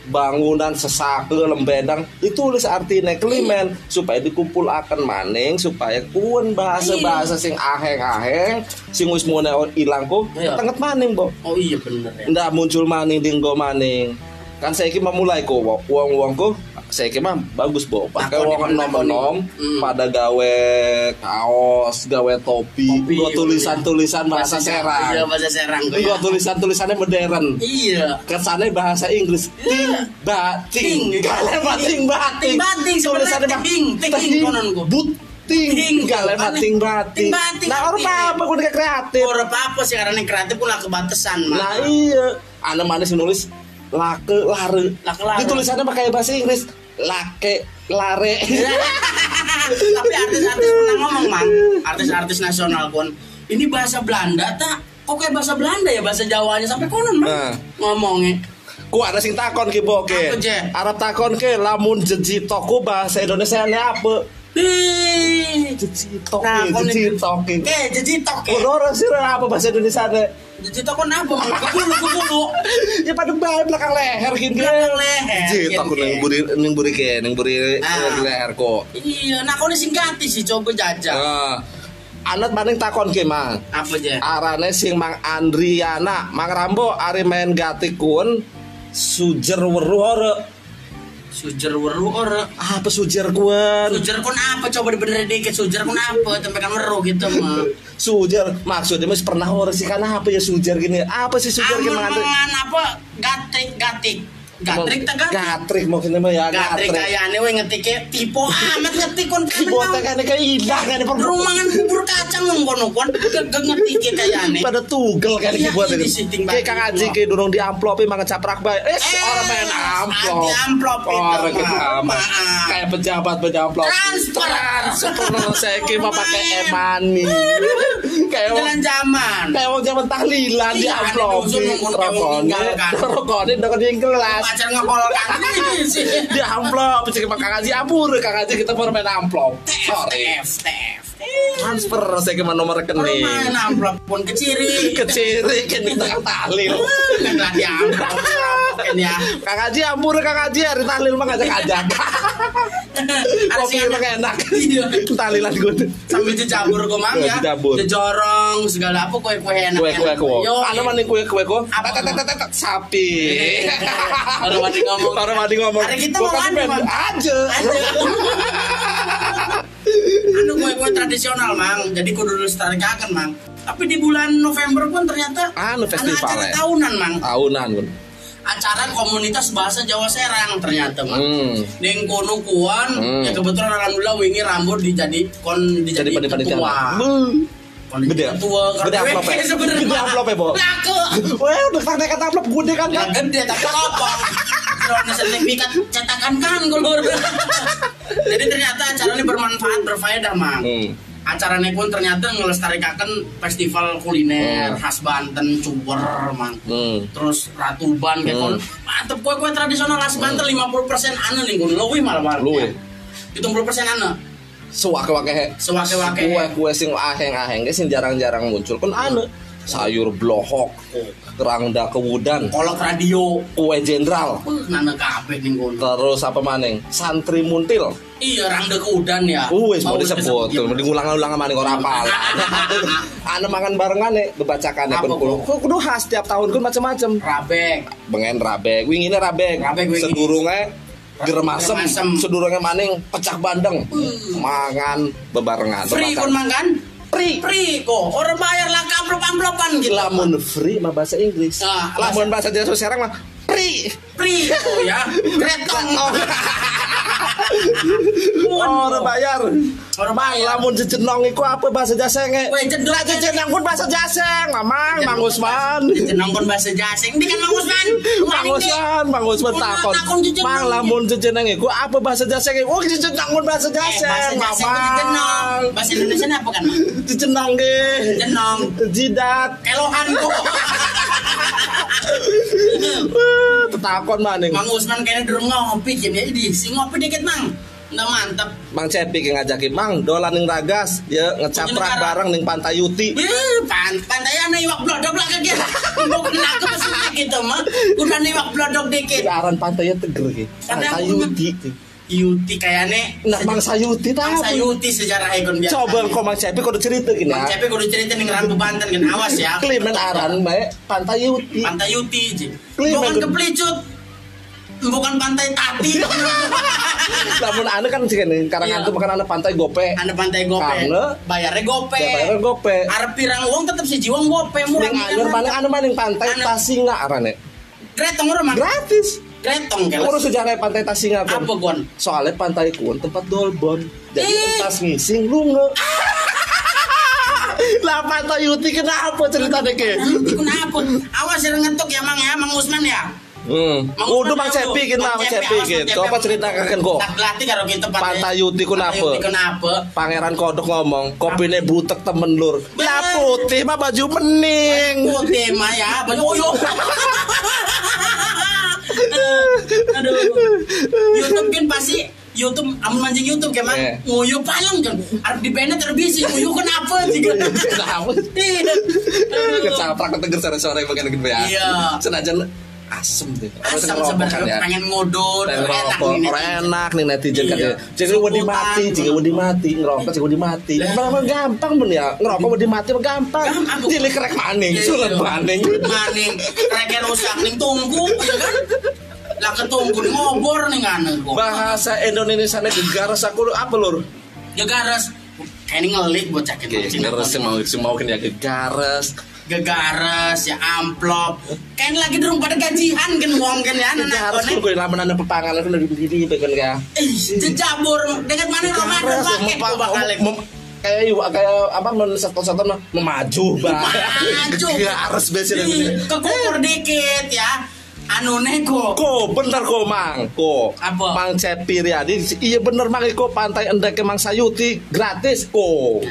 bangunan sesake lembedang ditulis artinya kelimen supaya dikumpul akan maning supaya kun bahasa bahasa sing aheng aheng sing wis mau ilang ku Iya. maning bo Oh iya bener ya. ndak muncul maning dinggo maning kan saya kira mulai ku uang uang ku saya kira bagus bo. Pakai Takoni, uang nom nom Hmm. pada gawe kaos gawe topi, Topi, gua tulisan tulisan bahasa Iya serang. bahasa serang gua ya. tulisan tulisannya modern. Iya. kesannya bahasa Inggris. Ting bating Ting. gale bating bating Ting bating, sebenarnya mah ting, ting, kononku. but ting. Ting, gale bating bating Ting bating, nah orang artinya. apa kudu kreatif? Orang apa sih karena yang kreatif pun lah kebatesan mah. nah iya. Anak mana sih nulis lake lare Lake lare. ditulisannya pakai bahasa Inggris lake lare [laughs] Tapi artis-artis pernah ngomong mang, artis-artis nasional pun ini bahasa Belanda tak? Kok kayak bahasa Belanda ya bahasa Jawanya sampai konon mang Nah. ngomongnya. ku ada sing takon ki Je? Arab takon ke lamun jejitoku bahasa Indonesia ini apa Ih. jejitoki Nah, kon ini- jejitoki Oke, jadi tok ya. orang sih apa bahasa Indonesia deh Jadi tok kon apa? Mang? Kebulu kebulu. [laughs] ya pada bae belakang leher gini Belakang leher, jitok gini. neng buri neng buri ke neng buri Ah. leher kok Iya, nah kau singgati sih coba jajak. Nah, anak maning takon ke mang Apa aja? arane sing mang Andriana mang Rambo ari main gatikun sujer weru ora Sujer weru ora. apa sujer kun Sujer kon apa coba dibenerin dikit sujer kon apa tempe kan weru gitu mah. sujer maksudnya mas pernah ora sih kan apa ya sujer gini apa sih sujer Andri Aman apa gatrik gatik. Gatrik tak gatrik. gatrik maksudnya mah ya Gatrik gatrik kayaknya we ngetiknya tipe amat ngetik kon Botek kan kayak hilang kan per Rumangan bubur kacang nang kono kon gak ngetik kayaknya. pada tugel kan Iya, buat ini Kayak Kang Aji kayak dorong di amplopin makan caprak bae. Eh, Eh, orang main amplop. anti amplop itu, Orang. Kayak pejabat pejabat. Transfer. Transfer saya kira mah pakai e-money. [laughs] Kayak Jalan zaman. kayak wong zaman tahlilan di Iya, ada amplop. dusun nunggu kayak wong meninggalkan. Rokonin udah di kelas. Pacar ngepol kan ini sih. [laughs] Di amplop, cek Kang Aji ampur, Kang Aji kita mau main amplop. Sorry. Tef, tef. Transfer saya kira nomor rekening. Main amplop pun keciri. Keciri kan tengah tahlil. Kan lah di amplop. Kan ya. Kang Haji ampun Kang Haji hari tahlil mah ngajak ajak. [laughs] Kopi mah enak. Iya. Tahlilan gue. Sambil dijabur kok mang ya. Dijabur. Dijorong segala apa kue-kue enak. Kue kue kue. Yo. Ada mana kue kue kue? Apa? Sapi. Orang mandi ngomong. Orang mandi ngomong. Hari kita mau main Bang. aja. Anu kue-kue tradisional mang. Jadi kudu dilestarikan mang. Tapi di bulan November pun ternyata Anu ada festival acara ya? tahunan mang. Tahunan gun. Acara komunitas bahasa Jawa Serang ternyata mang. Hmm. Neng kono kuan, Hmm. ya kebetulan alhamdulillah wingi rambut dijadi kon Jadi dijadi pada pada ketua. Gede. ketua. Gede karena amplop ya? Gede amplop ya, Bo? Laku. Wah, udah tanda kata amplop gede kan? gede tapi apa? Karena sertifikat cetakan kan gulur. Jadi ternyata acara ini bermanfaat berfaedah mang. Hmm. Acara ini pun ternyata ngelestarikakan festival kuliner Hmm. khas Banten, Cuber, mang. Hmm. Terus Ratuban kayak Hmm. kon mantep kue-kue tradisional khas Banten 50% anu nih gun luwih malah malah. Luwih. 70% anu. Sewake-wake Sewake-wake. kue kue sing aheng aheng sing jarang jarang muncul kan anu sayur blohok kerangda kewudan kolok radio kue jenderal nana kabeh ning kono terus apa maning santri muntil iya rangda keudan ya wis mau disebut, iya. tuh diulang-ulang maning ora apal. [laughs] Anu mangan barengan nih, bebacakan Apa, pun kulo. Kudu khas tiap tahun kun macam-macam. rabek Bengen rabek, wingine rabek. Rabek. Sedurunge germasem, Germasem. sedurunge maning pecah bandeng. Mangan bebarengan. free pun makan Free. free kok orang bayar lah amplop amplopan gitu Lamun free mah bahasa Inggris. Ah, Lamun bahasa Jawa sekarang mah free. free oh ya [laughs] kretong [laughs] Oh, ora bayar. orang bayar Lamun jejenong iku apa bahasa Jasenge? Weh, cendol Lah jejenong pun bahasa Jaseng, Mamang, Mang Usman. jenongkon bahasa jaseng ini kan Mang Usman Mang Usman, Mang Usman takon. jejenong. Mang lamun jejeneng iku apa bahasa Jaseng? Oh, jejenong pun bahasa Jaseng, jaseng Mamang. bahasa Indonesia apa kan Mang? Jejenong ge. jenong Jidat. kelohan kok Tetakon maning. Mang Usman kayaknya durung ngopi gini ya di si ngopi dikit Mang nggak mantap Mang Cepi yang ngajakin Mang dolan ning Ragas, ya ngecaprak bareng ning Pantai Yuti. Eh, pan pantai ana iwak blodok lah kaki. Mau kena ke gitu mah. Udah iwak blodok dikit. Aran pantainya teger ki. Pantai Yuti. Yuti kayaknya Nah, Mang Sayuti tahu. Bangsa Yuti sejarah ikon biasa. Coba kok Mang Cepi kok cerita gini Bang ya. Cepi kudu cerita nih Rambu Banten kan awas ya. Klimen aran bae Pantai Yuti. Pantai Yuti ji. Klimen Bukan gede. kepelicut. Bukan pantai Tati. Namun [laughs] ane kan sih nih, karangan Iya. tuh makan ane pantai gope. Anda pantai gope. Karena- Bayarnya gope. Ya bayar gope. Arep pirang uang tetap si jiwang gope murah. Anyar mana ane maning pantai Anu- Tasinga arane. Orang mah. Gratis. Kretong kelas. Urus sejarah pantai Tasinga kon. Apa gon? Soalnya pantai kun tempat dolbon. Jadi Eh. entas ngising lunge. [laughs] Lah pantai Yuti kenapa ceritanya ke? Kenapa? Awas ya ngetuk ya Mang ya, Mang Usman ya. Hmm. Udah Mang tahu. Cepi kita, Mang Cepi, gitu. Cepi, Coba Mang- ceritakan kok. Tak latih karo kita Pantai Yuti ku Pantai napa? Yuti kenapa? Pangeran Kodok ngomong, kopine butek temen lur. Lah putih mah baju mening. Putih mah ya, baju oyo. [laughs] [laughs] Aduh. YouTube kan pasti YouTube amun mancing YouTube kan Eh. nguyu palang kan. Arep di band terbisi nguyu kenapa sih kan? Kenapa? Iya. Aduh. Kecaprak keteger sore-sore bagian gitu ya. Iya. Senajan asem deh. Ngerokok kan sebenarnya ya. pengen Pengen enak ngerokok, nih, enak nih netizen Iya. ya. Jadi wedi Sebutan. mati, jika wedi mati, ngerokok jika wedi mati. Lah. Memang gampang pun ya, ngerokok wedi mati gampang. Jadi kerek maning, Iya, surat iya. maning. Maning, reken rusak ning tunggu, ya kan? Lah ketunggu ngobor nih kan. Bahasa Indonesia nya gegaras aku apa lur? Gegares. Kayak ini ngelik kita. Gegaras sih mau mau kan ya gegaras. Gegares ya amplop. Kayak lagi durung pada gajian kan wong kan ya Gegaras anak-anak. pun gue lamun ane pepangan itu bagian kayak. Eh, jejabur dekat mana Ramadan pakai mem- kayak iwa- kayak apa satu-satu mah memaju bah. Maju. Biasanya. Ih, Kekukur dikit ya. Anu neko. Ko bener ko mang ko Apa? Mang Cepi Riyadi iya bener mang ko pantai endek ke Mang Sayuti gratis ko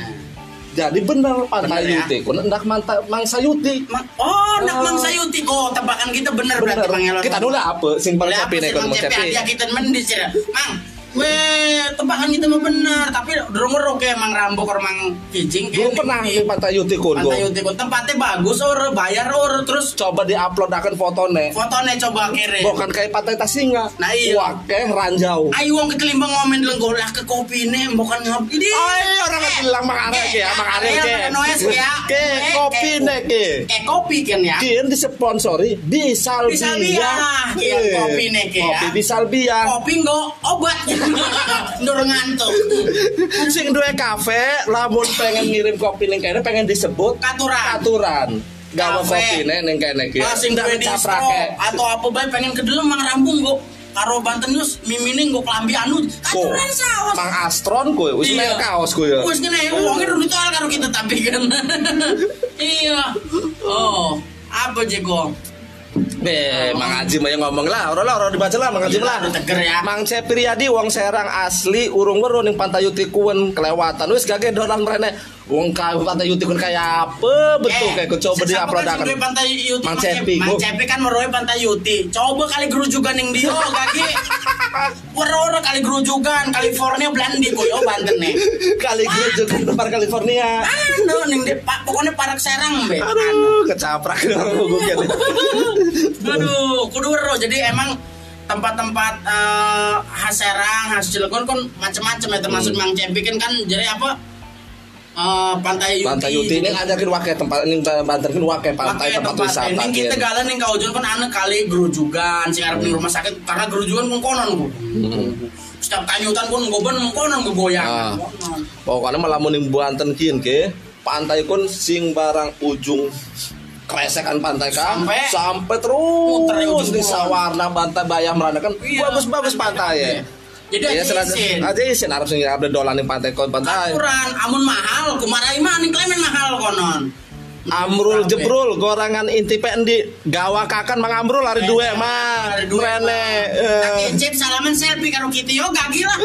jadi bener pantai Bener ya? Ko endak mantai Mang Sayuti Ma- Oh, nak Oh. Mang Sayuti kok tebakan kita bener, bener berarti Mang Elon. kita dulu apa sing Lah, Cepi Mang Mang Cepi hadiah kita mendis ya. Mang, weh tebakan kita mah bener, tapi durung ngeruk ya Mang Rambo kor Mang Kijing. belum pernah di pantai Yuti ko Pantai Yuti kok tempatnya bagus or bayar or terus coba diupload akan fotone fotonya coba kirim. bukan kayak pantai Tasinga Nah, iya. wakeh ranjau Ayo wong ketelimbang ngomen lenggo lah ke kopi ini bukan ngopi di. Ay, orang bilang mang arek ya, mang arek ke. Noes ya. Ke kopi nek ke. Eh kopi kan ya. Kian disponsori di Salbia. Di Salbia. Kopi nek ya. Kopi di Salbia. Kopi nggak obat. [laughs] Ndoro ngantuk. Sing duwe kafe, lamun pengen ngirim kopi ning kene pengen disebut Katuran. aturan. Gawa Kafe. kopi nih ning kene iki. Ah, sing duwe dicaprake. atau apa bae pengen ke dalam mang rambung kok. Karo Banten News mimine nggo klambi anu. Ko, Katuran saos. Mang Astron kowe wis Iya. mel kaos kowe ya. Wis ngene wonge ditol karo kita tapi kan. [laughs] iya. Oh, apa Jeko? Be, Mang Haji mah yang ngomong lah, ora lah, ora dibaca lah Mang Haji Iya, lah. teger ya. Mang Cepriadi wong Serang asli urung weruh ning Pantai Yuti Kuwen kelewatan. Wis gage dolan mrene. Wong ka Pantai Yuti Kuwen kayak apa betul kayak coba sesama di-upload kan pantai Yuti Mang Cepi. Mang Cepi kan meroe pantai Yuti. Coba kali gerujukan ning dia gagi. Wara-wara kali gerujukan, California Belandi koyo Banten nih. Kali juga tempat California. Anu ning di pak pokoknya parak serang be. Aduh, kecaprak orang gue kira. Aduh, kudu wero. Jadi emang tempat-tempat eh, khas Serang, khas Cilegon kan macam-macam ya termasuk Mang Cepi kan kan jadi apa? Eh, pantai Yuti. Pantai Yuti ini ngajakin wakai tempat ini Banten kan wakai pantai tempat tempat wisata. ini kita galan ning ka ujung kan anu kali gerujugan sing arep ning rumah sakit karena gerujugan kan konon ku. Setiap tanyutan pun ngoben konon goyang. Ah. Konon. Pokoknya malah mending Banten kian ke pantai kun sing barang ujung kresekan pantai kan Sampai- sampai terus di sawarna pantai bayam merana kan Iya. bagus-bagus pantai ya. Jadi Iya, aja senada- isin. aja isin harus sing ada dolan ning pantai kon pantai. Aturan, amun mahal, kumarai mah ning klemen mahal konon. Amrul jebrul gorangan inti di gawa kakan mang amrul hari dua mah rene Tak eh. icip salaman selfie karo kita yo gagi lah.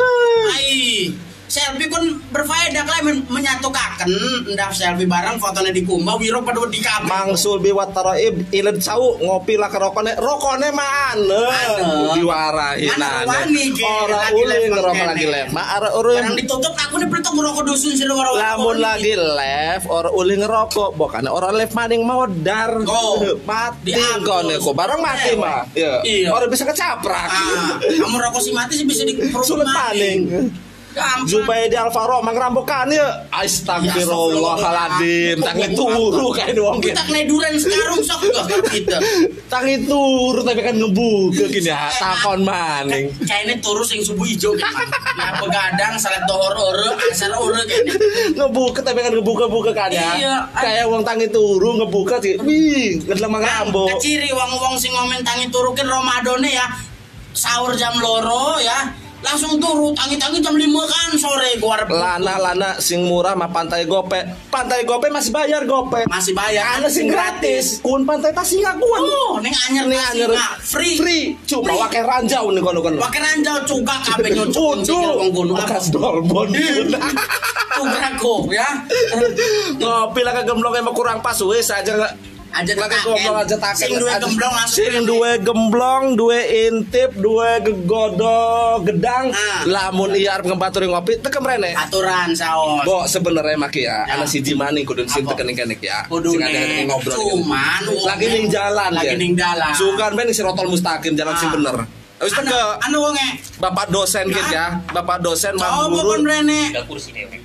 Ai. Selfie kun berfaedah lah men menyatukaken ndak selfie barang fotonya di kumbah wiro pada di kabeh. Mangsul biwat taraib iled sau ngopi lah ke rokone. Rokone mana Mana? diwarahi Mana nane wani, Ki? ora uling ngerokok lagi lef ma ara Barang ditutup aku nih peletok ngerokok dusun sih waro. lamun lagi lef ora uling ngerokok. Bukan orang lef maning modar. Oh. mati kone kok. Barang mati mah. Iya. Iya. orang bisa kecaprak. Ah, kamu rokok si mati sih bisa di sulit paning Gampang. Zubaidi Alvaro mangrambokan ya Astagfirullahaladzim Tangi turu kayak wong Kita gitu kena duren sekarang sok kita. Tangi turu tapi kan ngebuka gini ya Takon maning Kayaknya turu sing subuh hijau gitu. Nah begadang salat dohor asar ore kayaknya. Ngebuka tapi kan ngebuka-buka kan ya Iya. Kayak wong tangi turu ngebuka sih Wih Ngedelam mangrambo Keciri wong-wong sing ngomen tangi turu kan Ramadane ya. Sahur jam loro ya. Langsung turu tangi-tangi jam 5 kan sore gua arep Lana-lana sing murah mah pantai gope Pantai gope masih bayar gope masih bayar. Ada sing gratis. Kun pantai tasinga kuan Oh, ning anyar Ning nasi anyer free. Free. Cuma Free. wakai ranjau nih kono-kono. Pakai ranjau cuka [laughs] kabeh nyucuk Udah wong kono. Bekas dolbon Tugrago ya. Ngopi lah kegemblong emang kurang pas wis aja Aja Lagi goblok aja taken Sing duwe gemblong langsung Sing duwe gemblong Duwe intip Duwe gegodo Gedang Ah. Lamun iya arep ngebaturi ngopi Tekem rene aturan saos. Bo sebenarnya maki ya, Ya. anak si Jimani kudu sing kenek ya. Kudu Sing ada ngobrol. Cuman gitu. lagi ning jalan Lagi ya. ning dalan. Sugan ben si rotol mustaqim jalan sing bener. Wis teke Anu wonge. Bapak dosen kan ya, Bapak dosen Coba Mang pun Guru. rene. Ada kursi dewek.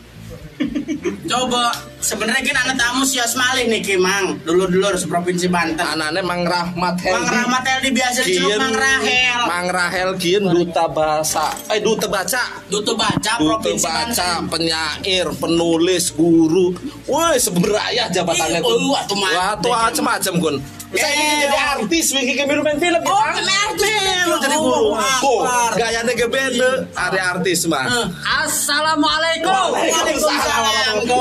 Coba sebenarnya kan anak tamu sias malih nih Ki Mang. Dulur-dulur seprovinsi Banten. Anane Mang Rahmat Mang Heldi. Rahmat Eldi biasa Kien- Mang Rahel. Mang Rahel kien duta bahasa eh duta baca Dutu baca duta provinsi baca Banten. penyair penulis guru woi seberaya jabatannya mah. wah tuh macam-macam kun saya Eh, ingin jadi oh. artis wingi ke main film Oh, ya, Bang. artis. Lu jadi Oh, guru akbar. gayanya gebede ada artis mah Eh, Assalamualaikum. Waalaikumsalam. Waalaikumsalam, Go.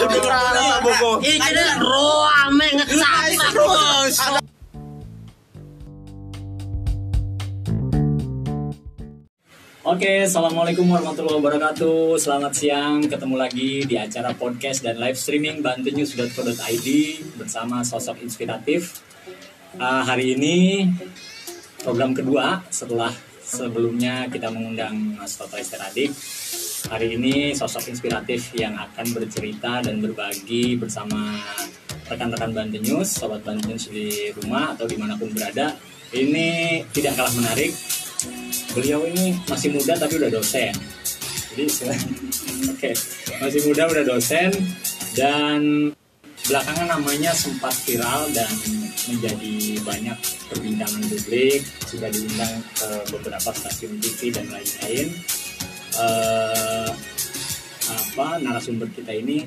dulur-dulur. Iki roame ngecak terus. Oke, assalamualaikum warahmatullahi wabarakatuh. Selamat siang, ketemu lagi di acara podcast dan live streaming bantunews.co.id bersama sosok inspiratif. Ah, hari ini program kedua setelah sebelumnya kita mengundang Mas Toto Esteradik. Hari ini sosok inspiratif yang akan bercerita dan berbagi bersama rekan-rekan Banten News, sobat Banten News di rumah atau di mana pun berada. Ini tidak kalah menarik. Beliau ini masih muda tapi udah dosen. Jadi oke. Masih muda udah dosen dan belakangan namanya sempat viral dan menjadi banyak perbincangan publik. Sudah diundang ke beberapa stasiun TV dan lain-lain. Eh, apa narasumber kita ini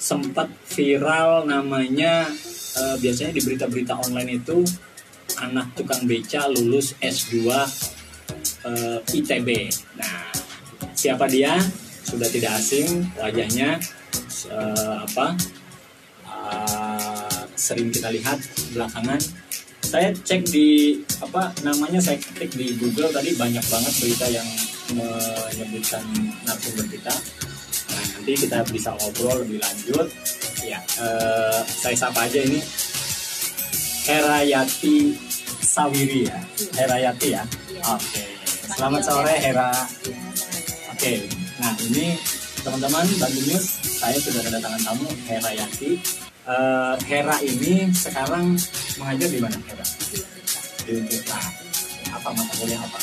sempat viral namanya eh, biasanya di berita-berita online itu anak tukang beca lulus S2 eh, ITB. Nah, siapa dia? Sudah tidak asing wajahnya eh, apa? eh, sering kita lihat belakangan. Saya cek di apa namanya saya ketik di Google tadi banyak banget berita yang menyebutkan narasumber kita. Nah, nanti kita bisa ngobrol lebih lanjut. Ya, eh, saya sapa aja ini Herayati Sawiri ya. Herayati ya. Oke. Selamat sore Hera. Iya. Oke, nah ini teman-teman Bantu News, saya sudah kedatangan tamu Hera Yati. Eh, Hera ini sekarang mengajar di mana Hera? Di Untirta. Apa mata kuliah apa?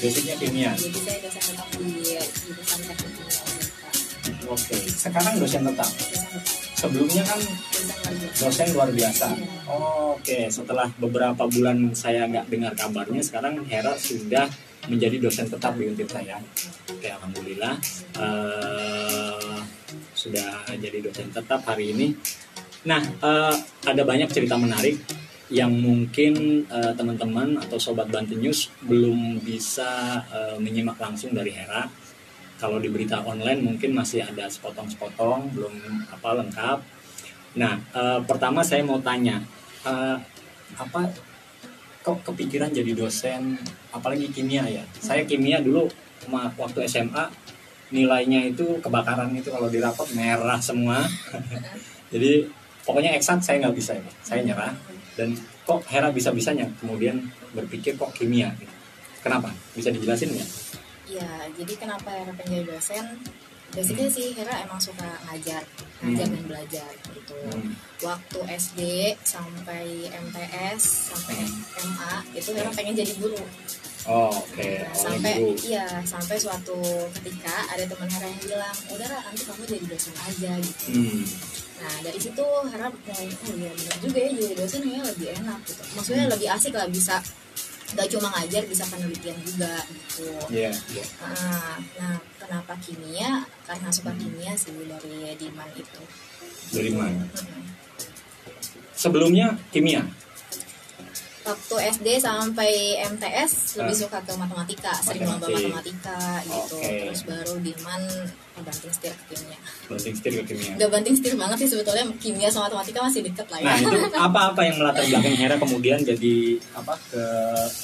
Basicnya kimia. Jadi saya dosen tetap di jurusan teknik kimia Unesa. Oke, sekarang dosen tetap. Dosen tetap. Sebelumnya kan Dosen luar biasa. Oke, setelah beberapa bulan saya nggak dengar kabarnya, sekarang Hera sudah menjadi dosen tetap di Untirta ya. Oke, alhamdulillah eh, sudah jadi dosen tetap hari ini. Nah, eh, ada banyak cerita menarik yang mungkin eh, teman-teman atau sobat Bantu News belum bisa eh, menyimak langsung dari Hera. Kalau di berita online mungkin masih ada sepotong-sepotong, belum apa lengkap. Nah, eh, pertama saya mau tanya, eh, apa kok kepikiran jadi dosen, apalagi kimia ya? Saya kimia dulu waktu SMA nilainya itu kebakaran itu kalau di rapot merah semua. [laughs] jadi pokoknya eksak saya nggak bisa ya, saya nyerah. Dan kok Hera bisa bisanya kemudian berpikir kok kimia? gitu. Kenapa? Bisa dijelasin nggak? Iya, jadi kenapa Hera pengen jadi dosen? Basically sih Hera emang suka ngajar, ngajar Hmm. dan belajar gitu. Hmm. Waktu SD sampai MTS sampai MA itu Hera pengen jadi guru. Oh, oke. Nah, Awalnya sampai guru. iya sampai suatu ketika ada teman Hera yang bilang, udah Ra, nanti kamu jadi dosen aja gitu. Hmm. Nah dari situ Hera mulai oh iya benar juga ya jadi dosen kayaknya lebih enak gitu. Maksudnya lebih asik lah bisa gak cuma ngajar bisa penelitian juga gitu. Iya, iya. Nah, nah kenapa kimia? Karena suka kimia sih dari Diman itu. Dari mana? Sebelumnya kimia. Waktu SD sampai MTS lebih suka ke matematika, sering lomba Matematik. matematika gitu. Oke. Terus baru Diman banting setir ke kimia. Banting setir ke kimia. Udah banting setir banget sih sebetulnya kimia sama matematika masih deket lah ya. Nah itu [laughs] apa-apa yang melatar belakang Hera kemudian jadi apa ke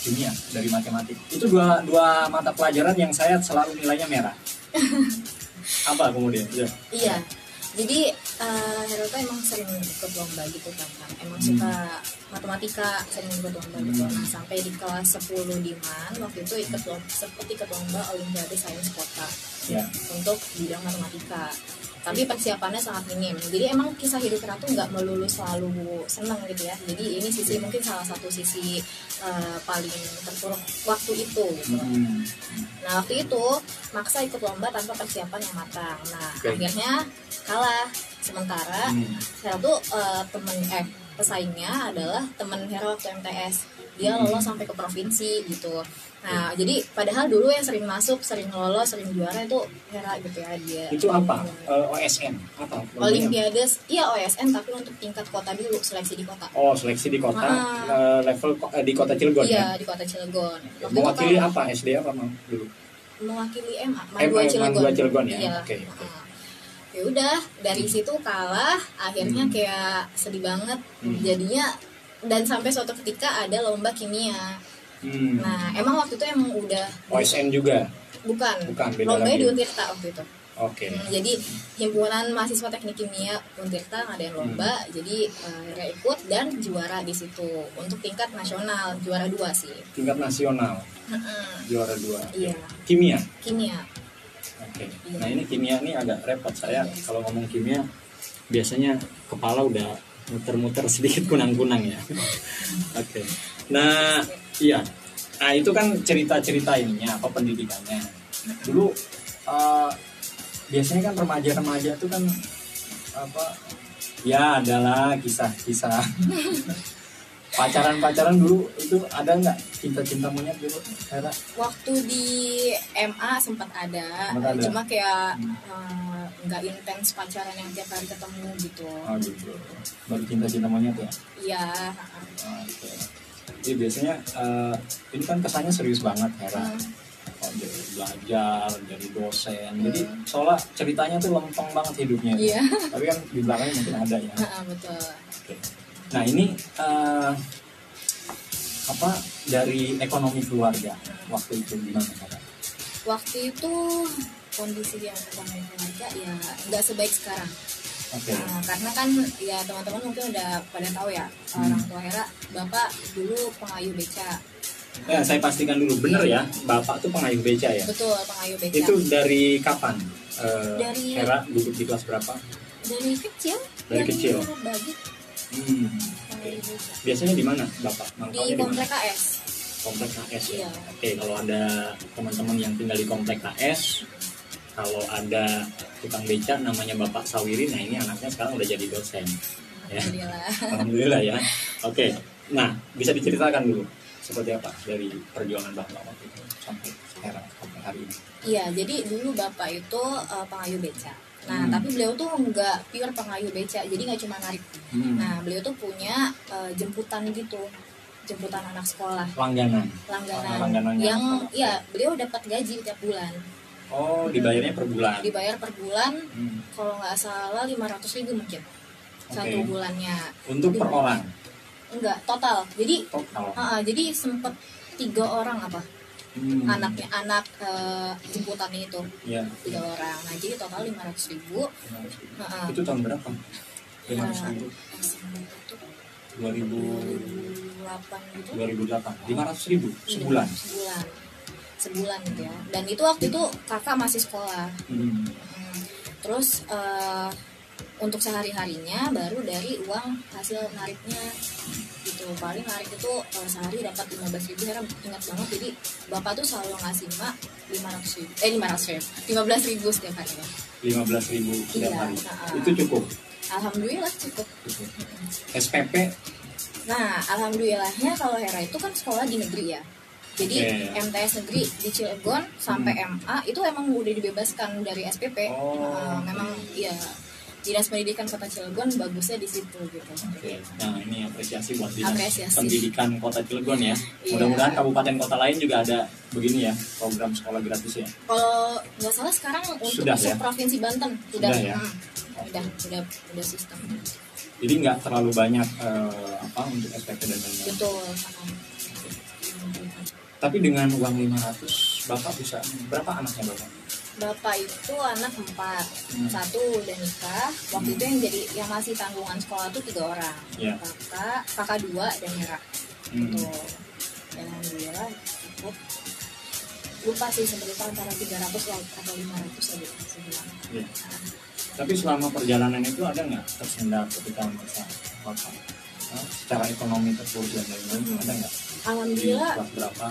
kimia dari matematik. Itu dua dua mata pelajaran yang saya selalu nilainya merah. [laughs] apa kemudian? Ya. Iya. Jadi Hera tuh emang sering ikut lomba gitu kan. Emang Hmm. suka matematika, sering ikut lomba gitu. Nah, sampai di kelas 10 di MAN waktu itu ikut lomba, seperti ikut lomba Olimpiade Sains Kota Ya. untuk bidang matematika. Tapi persiapannya sangat minim. Jadi emang kisah hidup Hera tuh nggak melulu selalu seneng gitu ya. Jadi ini sisi mungkin salah satu sisi eh, paling terpuruk waktu itu gitu. Hmm. Nah waktu itu maksa ikut lomba tanpa persiapan yang matang. Nah Oke. akhirnya kalah. Sementara Hmm. Tuh eh, temen eh pesaingnya adalah temen Hera waktu MTS. Dia Hmm. lolos sampai ke provinsi gitu. Nah jadi padahal dulu yang sering masuk, sering lolos, sering juara itu Hera gitu ya dia. Itu apa? Eh, OSN apa? Olimpiade, iya OSN tapi untuk tingkat kota dulu seleksi di kota. Oh seleksi di kota Ah. eh, level eh, di kota Cilegon Iya ya. di kota Cilegon. Waktu Mewakili apa? SD apa mau dulu? mewakili MA, Mandua Man Cilegon. dua Cilegon ya? Iya. Oke, oke. Heeh. Ya udah dari situ kalah, akhirnya kayak sedih banget. Hmm. Jadinya dan sampai suatu ketika ada lomba kimia. Hmm. Nah, emang waktu itu emang udah OSN juga. bukan, Bukan, beda lagi. di Untirta waktu itu. Oke. Hmm, jadi himpunan mahasiswa teknik kimia Untirta ngadain lomba, Hmm. jadi Hera ikut dan juara di situ untuk tingkat nasional, juara dua sih. Tingkat nasional juara dua. Iya, Kimia. kimia. Oke. Iya. Nah ini kimia ini agak repot saya kalau ngomong kimia biasanya kepala udah muter-muter sedikit kunang-kunang ya. [laughs] Oke. Nah iya. Nah itu kan cerita-cerita ininya apa pendidikannya. Dulu eh, biasanya kan remaja-remaja itu kan apa ya adalah kisah-kisah [laughs] pacaran-pacaran dulu itu ada nggak cinta-cinta monyet dulu Hera? Waktu di MA sempat ada, Sempat ada. cuma kayak Hmm. eh, nggak intens pacaran yang tiap hari ketemu gitu. Oh gitu. Baru cinta-cinta monyet ya. Iya. Oke. Jadi biasanya eh, ini kan kesannya serius banget Hera. Hmm. Oh, jadi belajar, jadi dosen. Jadi seolah ceritanya tuh lempeng banget hidupnya. Iya. Tapi kan di belakangnya mungkin ada ya. Heeh, betul. Oke. Nah ini eh, apa dari ekonomi keluarga waktu itu gimana Hera? Waktu itu kondisi yang ekonomi keluarga ya nggak sebaik sekarang. Oke. Nah, karena kan ya teman-teman mungkin udah pada tahu ya Hmm. orang tua Hera, bapak dulu pengayuh beca. Ya, saya pastikan dulu bener ya, bapak tuh pengayuh beca ya. betul pengayuh beca Itu dari kapan? Eh, Dari- Hera duduk di kelas berapa? dari kecil Dari kecil. bagi Hmm. beca Biasanya di mana bapak? di komplek KS Komplek KS ya. Iya. Oke, kalau ada teman-teman yang tinggal di komplek KS, kalau ada tukang beca namanya Bapak Sawirin, nah ini anaknya sekarang udah jadi dosen. Ya. alhamdulillah Alhamdulillah ya. Oke, nah bisa diceritakan dulu seperti apa dari perjuangan bapak waktu itu sampai sekarang sampai hari ini. Iya, jadi dulu bapak itu uh, pengayuh beca. Nah, Hmm. tapi beliau tuh nggak pure pengayuh beca, jadi nggak cuma narik. Hmm. Nah, beliau tuh punya uh, jemputan gitu, jemputan anak sekolah, Langganan. langganan, Langganannya yang apa? ya beliau dapat gaji tiap bulan, Oh, dibayarnya per bulan. dibayar per bulan, Hmm. kalau nggak salah 500 ribu mungkin satu Oke. bulannya. Untuk per orang Enggak, total. Jadi, total. uh, uh, jadi sempet tiga orang apa Hmm. anaknya anak uh, jemputannya itu Ya. tiga orang. Nah, jadi total 500 ribu. Heeh. Itu tahun berapa? 500 ribu. Itu 2000 2008 gitu 2008. 500 ribu Iya, sebulan. sebulan sebulan gitu ya dan itu waktu itu kakak masih sekolah Hmm. Hmm. terus eh, untuk sehari harinya baru dari uang hasil nariknya gitu paling narik itu eh, sehari dapat 15 ribu Hera ingat banget jadi bapak tuh selalu ngasih mak 500 ribu eh 500 ribu 15 ribu setiap hari ya 15 ribu setiap Iya, hari. nah. Itu cukup. alhamdulillah cukup Cukup. SPP Nah, alhamdulillahnya kalau Hera itu kan sekolah di negeri ya. Jadi Oke. MTS negeri di Cilegon sampai MA itu emang udah dibebaskan dari SPP. Oh, oke. memang ya Dinas Pendidikan Kota Cilegon bagusnya di situ gitu. Oke, nah ini apresiasi buat dinas Apresiasi. pendidikan Kota Cilegon ya. Iya. Mudah-mudahan kabupaten kota lain juga ada begini ya program sekolah gratis ya. Kalau nggak salah sekarang untuk Sudah, ya? provinsi Banten Sudah, udah, ya? hmm, udah, udah, udah sistem. Jadi nggak terlalu banyak eh, apa untuk SPP dan lain-lain. Betul. Tapi dengan uang 500 bapak bisa berapa anaknya bapak? Bapak itu anak empat, Hmm. satu udah nikah. Waktu itu yang jadi yang masih tanggungan sekolah tuh tiga orang, Ya. kakak, kakak dua dan Hera. Hmm. Gitu. Dan alhamdulillah cukup. Lupa sih sebenarnya antara 300 atau 500 aja sebulan. Ya. Tapi selama perjalanan itu ada nggak tersendat ketika masa bapak? Nah, secara ekonomi terpuruk dan lain-lain Hmm. ada nggak? Alhamdulillah berapa?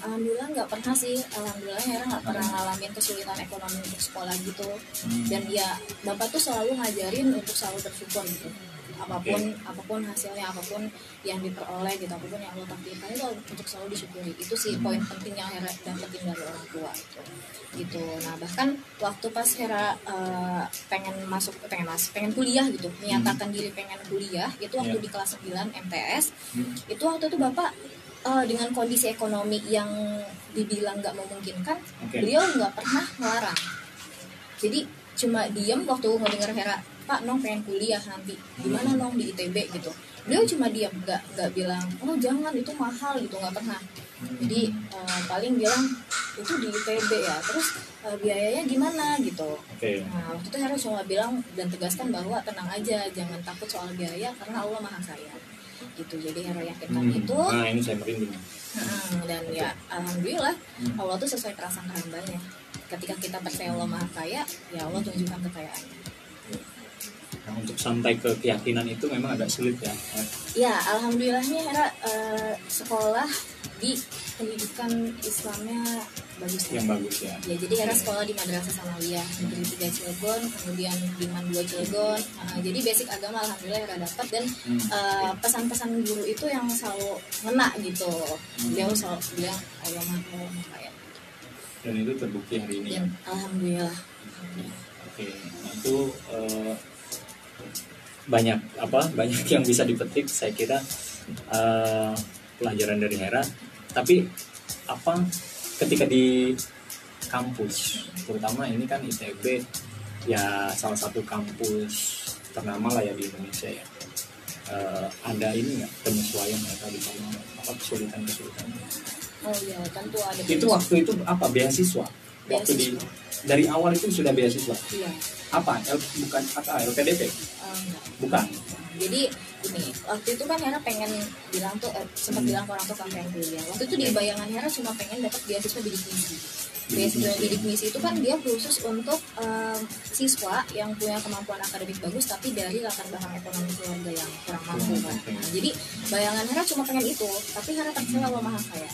Alhamdulillah nggak pernah sih. Alhamdulillah Hera nggak pernah ngalamin kesulitan ekonomi untuk sekolah gitu. Hmm. dan ya bapak tuh selalu ngajarin untuk selalu bersyukur gitu. Apa pun apa pun hasilnya apa pun yang diperoleh gitu apa pun yang Allah takdirkan itu untuk selalu disyukuri itu sih poin penting yang Hera dapetin dari orang tua gitu. Gitu. Nah bahkan waktu pas Hera eh, pengen masuk pengen masuk pengen kuliah gitu menyatakan diri pengen kuliah itu waktu Iya. di kelas 9 MTS Hmm. itu waktu itu bapak eh, dengan kondisi ekonomi yang dibilang nggak memungkinkan Oke. beliau nggak pernah melarang jadi cuma diem waktu ngedenger Hera Pak Nong pengen kuliah nanti gimana Nong di ITB gitu. Beliau cuma diem nggak nggak bilang oh jangan itu mahal. Gitu nggak pernah. Jadi eh, paling bilang itu di ITB ya terus eh, biayanya gimana? Gitu. Oke. Nah, waktu itu Hera cuma bilang dan tegaskan bahwa tenang aja, jangan takut soal biaya karena Allah Maha Sayang. Gitu. Jadi Hera yakinkan Hmm. itu. Nah ini saya merinding. Hmm, dan ya alhamdulillah Hmm. Allah tuh sesuai prasangka hambanya. Ketika kita percaya Allah Maha Kaya, ya Allah tunjukkan kekayaannya. Nah, untuk sampai ke keyakinan itu memang agak sulit ya. Ya, alhamdulillahnya Hera eh, sekolah di pendidikan Islamnya bagus ya. Yang bagus ya. Ya, jadi Hera sekolah di Madrasah Sanawiyah Negeri 3 Cilegon, kemudian di Man 2 Cilegon. Nah, jadi basic agama alhamdulillah Hera dapat dan Hmm. eh, pesan-pesan guru itu yang selalu ngena gitu. Beliau selalu bilang Allah Maha Maha. Dan itu terbukti hari ini. ya. Dan alhamdulillah. Oke. Nah itu eh, banyak apa banyak yang bisa dipetik saya kira eh, pelajaran dari Hera. Tapi apa ketika di kampus terutama ini kan ITB ya salah satu kampus ternama lah ya di Indonesia ya. Eh, ada ini nggak penyesuaian mereka di sana? Apa kesulitan kesulitan Oh iya, tentu ada. itu waktu itu apa beasiswa? Waktu di dari awal itu sudah beasiswa? Iya. apa? L, bukan apa LPDP eh, enggak. bukan? Jadi ini waktu itu kan Hera pengen bilang tuh eh, sempat bilang ke orang tuh kan pengen kuliah waktu itu di bayangan Hera cuma pengen dapat beasiswa bidik misi. Beasiswa bidik misi. itu kan dia khusus untuk em, siswa yang punya kemampuan akademik bagus tapi dari latar belakang ekonomi keluarga yang kurang mampu kan. Nah, jadi bayangan Hera cuma pengen itu tapi Hera tercela sama kaya.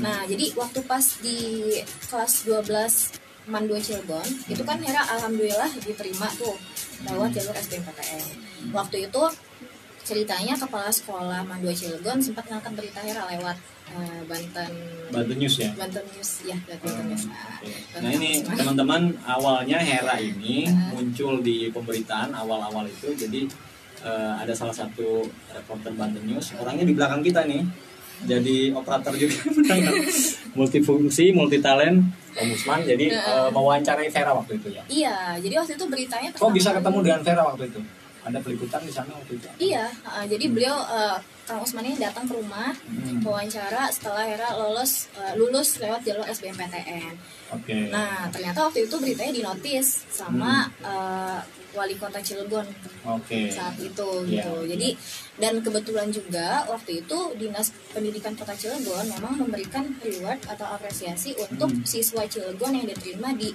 Nah jadi waktu pas di kelas 12 Man 2 Cilegon itu kan Hera alhamdulillah diterima tuh lewat jalur SBMPTN waktu itu ceritanya kepala sekolah Man 2 Cilegon sempat ngangkat berita Hera lewat eh, Banten Banten News ya? Banten News ya Banten News. Nah, Nah ini teman-teman awalnya Hera ini muncul di pemberitaan awal-awal itu. Jadi eh, ada salah satu reporter Banten News orangnya di belakang kita nih. Jadi operator juga [laughs] multifungsi multi talent Om Usman. Jadi eh, mewawancarai Vera waktu itu ya? Iya jadi waktu itu beritanya kok bisa ketemu dengan Vera waktu itu ada peliputan di sana waktu itu Iya, uh, jadi beliau uh, Kang Usman ini datang ke rumah Hmm. wawancara setelah Hera lolos uh, lulus lewat jalur SBMPTN. oke Nah, ternyata waktu itu beritanya dinotis sama uh, wali kota Cilegon oke saat itu Iya, gitu. Jadi dan kebetulan juga waktu itu Dinas Pendidikan Kota Cilegon memang memberikan reward atau apresiasi untuk Hmm. siswa Cilegon yang diterima di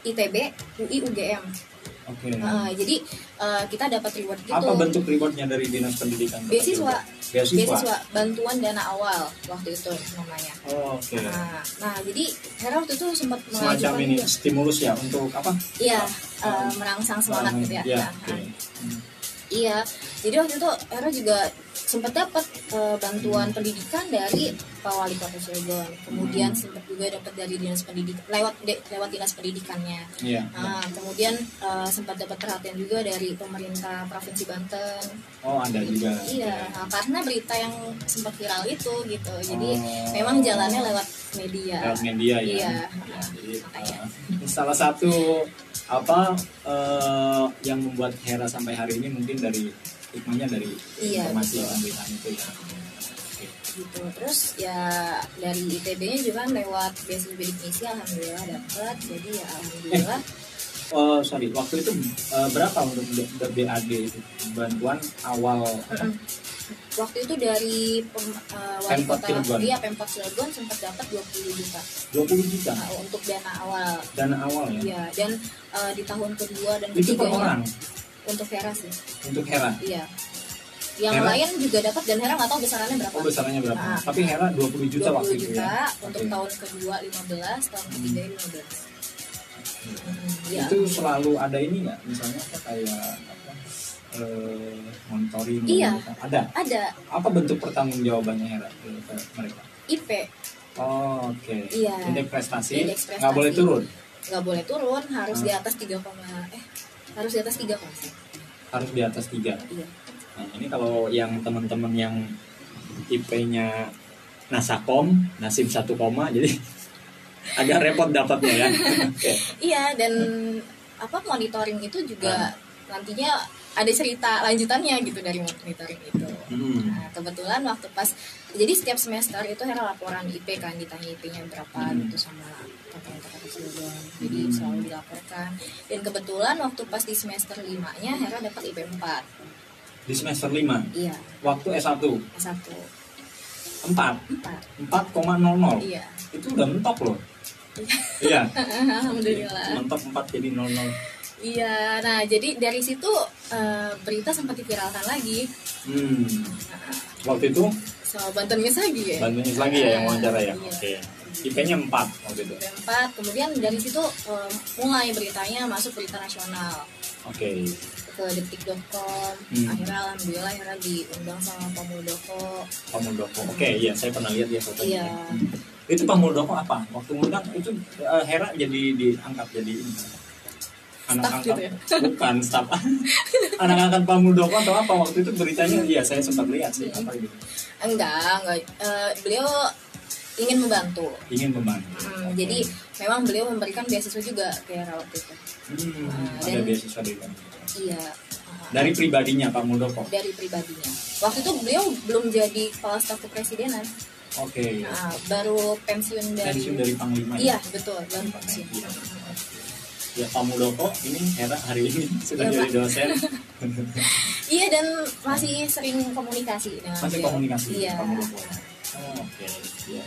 ITB, UI, UGM. Oke. Uh, jadi uh, kita dapat reward gitu. apa bentuk rewardnya dari dinas pendidikan? Beasiswa. Beasiswa, beasiswa. Bantuan dana awal waktu itu namanya. Oh, oke. Nah, nah jadi Hera waktu itu sempat semacam ini juga. stimulus ya untuk apa? Iya eh, merangsang semangat gitu ya. Iya, Nah, oke. nah, iya jadi waktu itu Hera juga sempat dapat eh, bantuan pendidikan dari Pak Wali Kota Cilegon kemudian Hmm. sempat juga dapat dari dinas pendidikan lewat de- lewat dinas pendidikannya Iya. Nah, kemudian eh, sempat dapat perhatian juga dari pemerintah provinsi Banten Oh, ada juga. Iya, nah, karena berita yang sempat viral itu gitu. Jadi Oh. memang jalannya lewat media. Lewat media ya. Iya. Ya, jadi Makanya. eh, salah satu apa eh, yang membuat Hera sampai hari ini mungkin dari hikmahnya dari Iya, informasi betul. pemberitaan itu ya. Gitu. Terus ya dari ITB-nya juga lewat beasiswa bidik misi alhamdulillah dapat. Jadi ya alhamdulillah Oh, sorry, waktu itu eh, berapa untuk BAD itu bantuan awal apa? waktu itu dari pem- eh, wali Pemkot kota Cilegon. iya Pemkot Cilegon sempat dapat 20 juta 20 juta nah, untuk dana awal. dana awal ya. Iya, dan eh, di tahun kedua dan Itu per orang untuk Vera sih. untuk Hera. Iya. Yang Hera? lain juga dapat dan Hera nggak tahu besarannya berapa. Oh, besarnya berapa? Nah. Tapi Hera 20 juta 20 waktu itu juta ya. untuk Oke. tahun kedua 15, tahun ketiga 15. Hmm, ya. Itu selalu ada ini nggak? Misalnya apa kayak apa? Eh, monitoring Iya. gitu. Ada. Ada Apa bentuk pertanggungjawabannya Hera ke, mereka? IP Oh, Oke. Iya. Indeks prestasi Indeks prestasi. nggak boleh turun. nggak boleh turun, harus Hmm. di atas 3, eh harus di atas 3 koma Harus di atas tiga. Iya. Nah, ini kalau yang teman-teman yang IP-nya Nasakom, nasib satu koma, jadi [laughs] agak repot dapatnya ya. [laughs] Iya dan apa monitoring itu juga nantinya ada cerita lanjutannya gitu dari monitoring itu. Hmm. Nah, kebetulan waktu pas jadi setiap semester itu Hera laporan IP kan ditanya IP-nya berapa Hmm. gitu sama pemerintah Kota Cilegon. Jadi Hmm. selalu dilaporkan. Dan kebetulan waktu pas di semester 5-nya Hera dapat IP 4. Di semester 5, Iya, waktu S1, S1. 4, 4. 4,00. Iya. Itu udah mentok loh. [laughs] Iya. Alhamdulillah. Mentok 4 jadi 00. Iya, nah jadi dari situ eh, berita sempat diviralkan lagi Hmm. Waktu itu sama Banten Miss lagi ya. Bantuin lagi ya yang wawancara ya. Iya. Oke. IP-nya 4 waktu itu. IP 4, kemudian dari situ eh, mulai beritanya masuk berita nasional. Oke. ke detik.com Hmm. akhirnya alhamdulillah akhirnya diundang sama Pak Muldoko Pak Muldoko. Oke, iya saya pernah lihat ya fotonya. iya Itu Pak Muldoko apa? Waktu ngundang itu eh, Hera jadi diangkat jadi ini. Anak Staff angkat gitu ya? [laughs] bukan staff anak angkat Pak Muldoko atau apa waktu itu beritanya iya saya sempat lihat sih apa itu enggak enggak Eh, beliau ingin membantu ingin membantu Hmm, Oke. jadi memang beliau memberikan beasiswa juga ke Hera waktu itu hmm, Nah, ada dan- beasiswa dari iya dari pribadinya Pak Muldoko dari pribadinya waktu itu beliau belum jadi kepala staf kepresidenan Oke. Nah, baru pensiun dari Pensiun dari Panglima. ya? Iya, betul, baru pensiun. Iya. Ya Pak Muldoko ini Hera hari ini sudah Iya, jadi Pak. dosen. [laughs] Iya dan masih sering komunikasi dengan Masih beliau. komunikasi Iya. Pak Muldoko. Oh, Oke. Iya.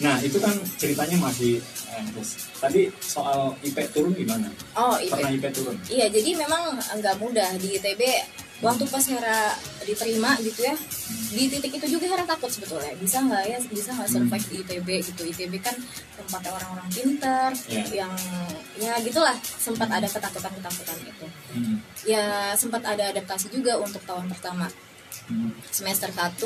Nah itu kan ceritanya masih eh, terus. tadi soal IP turun gimana? Oh, IP. Pernah IP turun? Iya, jadi memang nggak mudah di ITB. Waktu pas Hera diterima gitu ya, di titik itu juga Hera takut sebetulnya. Bisa nggak ya, bisa nggak survive di ITB gitu. ITB kan tempatnya orang-orang pintar, Iya. yang ya gitulah sempat ada ketakutan-ketakutan itu. Hmm. Ya sempat ada adaptasi juga untuk tahun pertama. Semester 1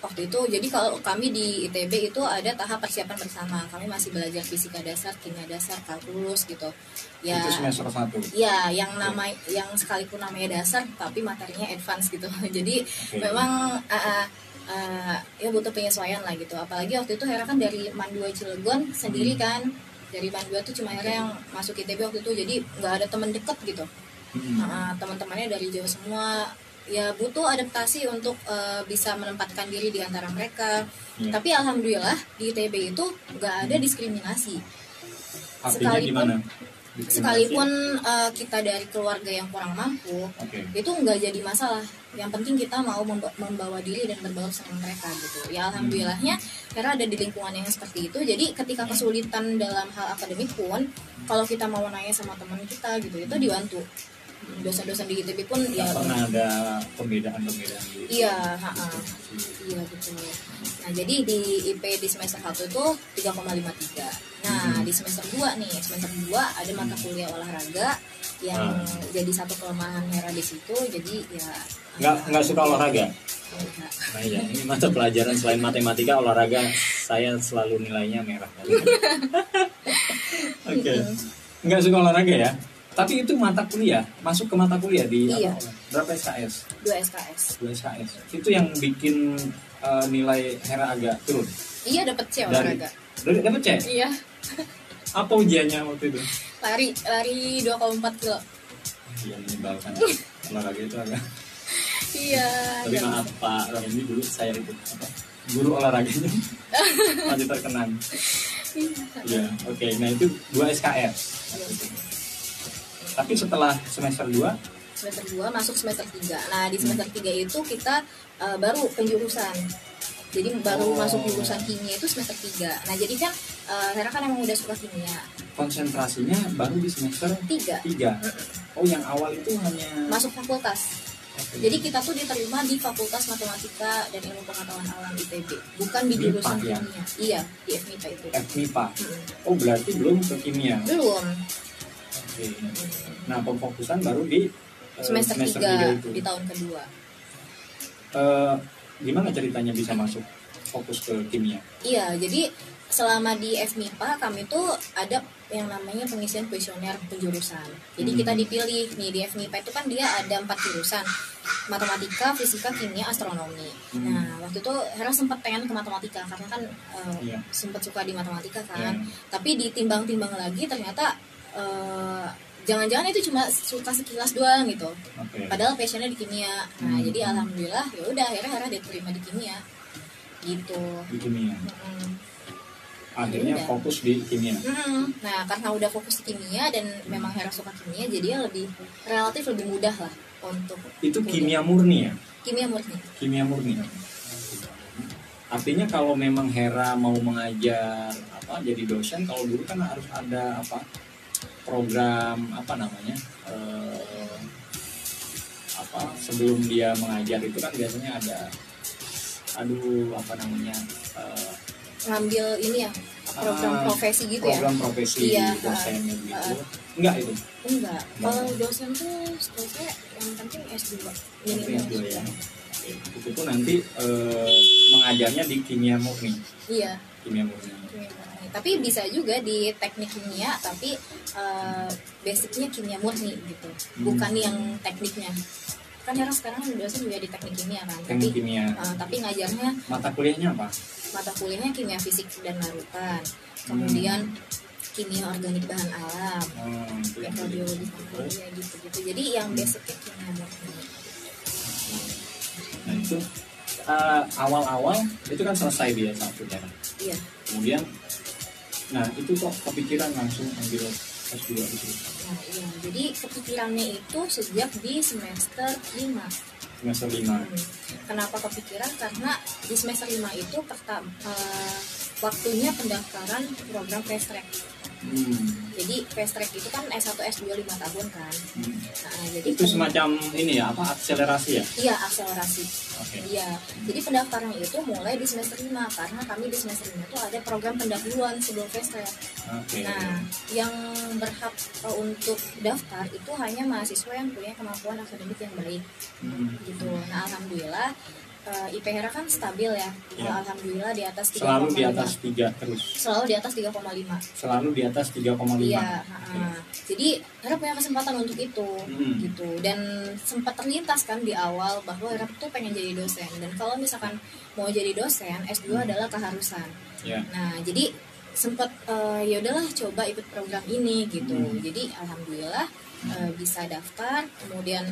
waktu itu. Jadi kalau kami di ITB itu ada tahap persiapan bersama. Kami masih belajar fisika dasar kimia dasar kalkulus gitu. Ya Itu semester satu. ya yang nama yang sekalipun namanya dasar tapi materinya advance gitu. [laughs] Jadi Oke. memang uh, uh, uh, ya butuh penyesuaian lah gitu. Apalagi waktu itu Hera kan dari Mandua Cilegon sendiri Hmm. kan. Dari Mandua tuh cuma Hera yang masuk ITB waktu itu. Jadi nggak ada teman deket gitu. Hmm. Nah, teman-temannya dari jauh semua ya butuh adaptasi untuk eh, bisa menempatkan diri di antara mereka. Iya. tapi alhamdulillah di ITB itu nggak ada diskriminasi. Artinya sekalipun- gimana? sekalipun eh, kita dari keluarga yang kurang mampu Oke. itu nggak jadi masalah. Yang penting kita mau memba- membawa diri dan berbaur sama mereka gitu. Ya alhamdulillahnya karena ada di lingkungan yang seperti itu jadi ketika kesulitan dalam hal akademik pun kalau kita mau nanya sama teman kita gitu itu dibantu dosen-dosen di ITB pun Nggak ya pernah ada pembedaan-pembedaan gitu. Iya, ha-ha. iya betul. Nah jadi di IP di semester 1 itu 3,53. Nah Hmm. di semester 2 nih, semester 2 ada mata kuliah olahraga yang Ah. jadi satu kelemahan Hera di situ. Jadi ya Nggak agak- nggak suka olahraga. Enggak. Nah iya, ini mata pelajaran selain matematika olahraga saya selalu nilainya merah. [laughs] Oke. Nggak suka olahraga ya? Tapi itu mata kuliah, masuk ke mata kuliah di Iya. apa? Berapa SKS? 2 SKS. 2 SKS. Itu yang bikin eh, nilai Hera agak turun. Iya dapat C olahraga. dari dapat C. Iya. Apa ujiannya waktu itu? Lari lari 2,4 kilo. Iya menyebalkan. [laughs] olahraga itu agak. Iya. Tapi agak- maaf Pak Ramli dulu saya itu apa? Guru olahraganya [laughs] masih terkenang. Iya, oke. Nah itu 2 SKS. Tapi setelah semester 2 semester 2 masuk semester 3 nah di semester 3 itu kita eh, baru penjurusan. Jadi baru Oh. masuk jurusan kimia itu semester 3 nah jadi kan eh, Hera kan emang udah suka kimia. Konsentrasinya baru di semester 3 3 Oh yang awal itu hanya masuk fakultas. Jadi kita tuh diterima di fakultas matematika dan ilmu pengetahuan alam ITB bukan di MIPA, jurusan ya? kimia. Iya di FMIPA itu FMIPA Mm-mm. Oh berarti belum ke kimia? Belum Oke. Nah pemfokusan baru di eh, semester, tiga 3 itu di tahun kedua Eh, Gimana ceritanya bisa masuk fokus ke kimia? Iya, jadi selama di FMIPA kami tuh ada yang namanya pengisian kuesioner penjurusan. Jadi Hmm. kita dipilih nih di FMIPA itu kan dia ada empat jurusan, matematika, fisika, kimia, astronomi. Hmm. Nah waktu itu Hera sempat pengen ke matematika karena kan eh, Iya. sempat suka di matematika kan. Iya. Tapi ditimbang-timbang lagi ternyata eh, jangan-jangan itu cuma suka sekilas doang gitu. Oke. Padahal passionnya di kimia. Nah Hmm. jadi alhamdulillah ya udah akhirnya Hera diterima di kimia gitu. Di kimia. Mm. Akhirnya Iya. fokus di kimia. Mm, Nah, karena udah fokus di kimia dan memang Hera suka kimia, jadi ya lebih relatif lebih mudah lah untuk Itu kuliah. kimia murni ya? kimia murni. Kimia murni. Artinya kalau memang Hera mau mengajar apa jadi dosen, kalau dulu kan harus ada apa program apa namanya eh, apa sebelum dia mengajar itu kan biasanya ada aduh apa namanya eh, Ngambil ini ya program Ah, profesi gitu ya? program profesi Iya, dosennya ah, gitu enggak itu Enggak. Kalau dosen tuh setahu saya yang penting S2. Nanti Minimal dulu ya S2. Oke. itu pun nanti eh, mengajarnya di kimia murni Iya. kimia murni kimia murni. Tapi bisa juga di teknik kimia, tapi eh, basicnya kimia murni gitu, bukan yang tekniknya. Kan Hera sekarang dosen juga di teknik kimia kan, teknik tapi kimia. eh, tapi ngajarnya mata kuliahnya apa? Mata kuliahnya kimia fisik dan larutan. Kemudian kimia organik bahan alam. Hmm, mikrobiologi Terus? ya gitu gitu jadi yang basicnya kimia murni. Nah itu eh, awal-awal itu kan selesai dia ya iya. Kemudian nah itu kok kepikiran langsung ambil S2 di situ nah iya jadi kepikirannya itu sejak di semester 5 semester 5 Hmm. Kenapa kepikiran? Karena di semester 5 itu pertama waktunya pendaftaran program fast track. hmm. Jadi fast track itu kan S1 S2 5 tahun kan. hmm. Nah, jadi itu semacam ini ya apa akselerasi ya Iya, akselerasi. oke Iya. Jadi pendaftaran itu mulai di semester 5 karena kami di semester 5 itu ada program pendahuluan sebelum fast track. oke Nah, yang berhak uh, untuk daftar itu hanya mahasiswa yang punya kemampuan akademik yang baik Hmm. gitu. Nah, alhamdulillah uh, IP Hera kan stabil ya. Ya. Alhamdulillah di atas 3,5. selalu di atas 3 terus Selalu di atas 3,5. selalu di atas 3,5 Iya, ha-ha. jadi Hera punya kesempatan untuk itu, Hmm. gitu. Dan sempat terlintas kan di awal bahwa Hera tuh pengen jadi dosen. Dan kalau misalkan mau jadi dosen, S2 Hmm. adalah keharusan. ya Nah, jadi sempat eh, ya udahlah coba ikut program ini gitu. Hmm. Jadi alhamdulillah eh, bisa daftar, kemudian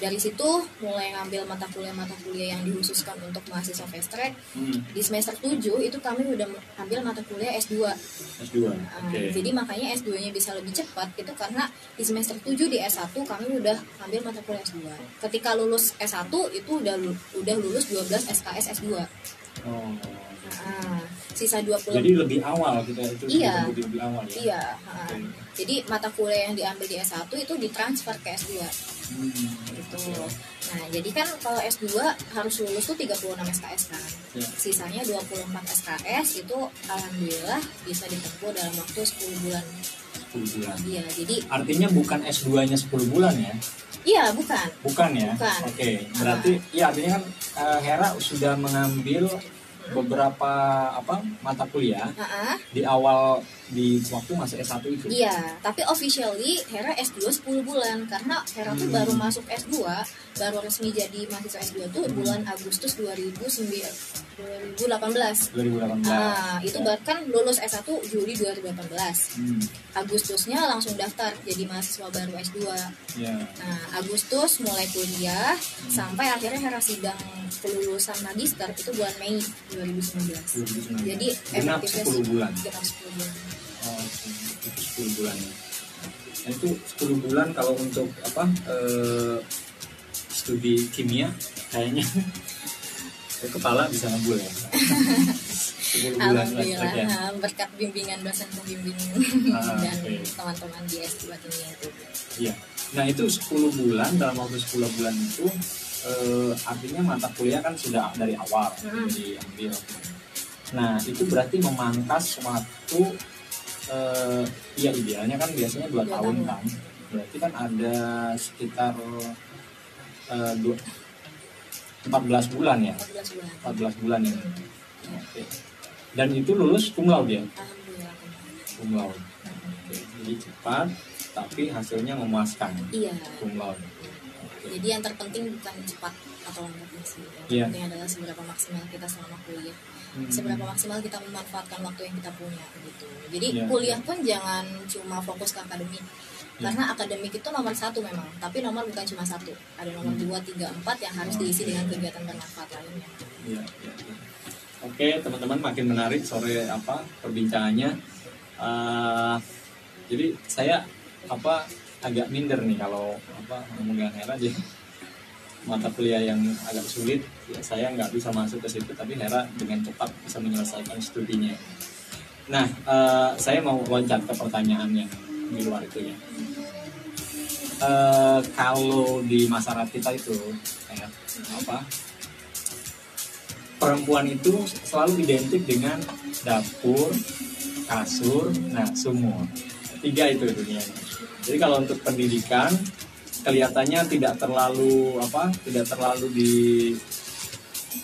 dari situ mulai ngambil mata kuliah-mata kuliah yang dikhususkan untuk mahasiswa fast track. hmm. Di semester 7 itu kami udah ambil mata kuliah S2. S2 oke Uh, Jadi makanya S2-nya bisa lebih cepat itu karena di semester 7 di S1 kami udah ambil mata kuliah S2. Ketika lulus S1 itu udah udah lulus 12 SKS S2. oh. Nah, sisa 20 jadi lebih awal kita itu Iya. lebih awal ya Iya. Oke. Jadi mata kuliah yang diambil di S1 itu ditransfer ke S2 Hmm. gitu. Nah, jadi kan kalau S2 harus lulus tuh 36 SKS kan. Ya. Sisanya 24 SKS itu alhamdulillah bisa ditempuh dalam waktu 10 bulan. 10 bulan Iya, jadi artinya bukan S2 nya 10 bulan ya iya bukan. Bukan ya? Bukan. Oke, berarti ya artinya kan eh, Hera sudah mengambil beberapa apa mata kuliah Ha-ha. di awal di waktu masih S1 itu. Iya, tapi officially Hera S2 10 bulan karena Hera tuh Hmm. baru masuk S2, baru resmi jadi mahasiswa S2 tuh bulan Agustus 2009 2018. 2018. Ah, itu bahkan lulus S1 Juli 2018. Hmm, Agustusnya langsung daftar jadi mahasiswa baru S2. ya. Nah, Agustus mulai kuliah sampai akhirnya Hera sidang kelulusan magister itu bulan Mei 2019. 2019. Jadi genap efektifnya 10 bulan. Genap 10 bulan. Oh, itu 10 bulan ya. Nah, itu 10 bulan kalau untuk apa eh, studi kimia kayaknya [laughs] ya, kepala bisa ngebul ya. 10 bulan Alhamdulillah ya. ha, berkat bimbingan dosen pembimbing Ah, dan oke. teman-teman di S2 kimia itu. Iya. Nah itu 10 bulan dalam waktu 10 bulan itu eh, artinya mata kuliah kan sudah dari awal Hmm. diambil. Nah itu berarti memangkas waktu eh, ya idealnya kan biasanya dua Dua tahun tahun. kan. Berarti kan ada sekitar eh, dua, 14 bulan ya. 14 bulan. 14 bulan ya. Hmm. Oke. Dan itu lulus cum laude ya. Cum laude. Oke. Jadi cepat tapi hasilnya memuaskan. Iya. Cum laude. Oke. Jadi yang terpenting bukan cepat atau lambatnya sih. Yang Iya. penting adalah seberapa maksimal kita selama kuliah. Hmm. Seberapa maksimal kita memanfaatkan waktu yang kita punya gitu. Jadi Iya. kuliah pun jangan cuma fokus ke akademik. Iya. Karena akademik itu nomor satu memang, tapi nomor bukan cuma satu. Ada nomor Hmm. dua, tiga, empat yang harus diisi dengan kegiatan bermanfaat lainnya. Iya, iya, iya. Oke, teman-teman makin menarik sore apa perbincangannya. Eh, jadi saya apa agak minder nih kalau apa ngomong dengan Hera jadi [laughs] mata kuliah yang agak sulit ya saya nggak bisa masuk ke situ tapi Hera dengan cepat bisa menyelesaikan studinya. Nah, eh, saya mau loncat ke pertanyaan yang di luar itu ya. Eh, kalau di masyarakat kita itu kayak apa perempuan itu selalu identik dengan dapur, kasur, nah sumur. Tiga itu dunianya. Jadi kalau untuk pendidikan kelihatannya tidak terlalu apa, tidak terlalu di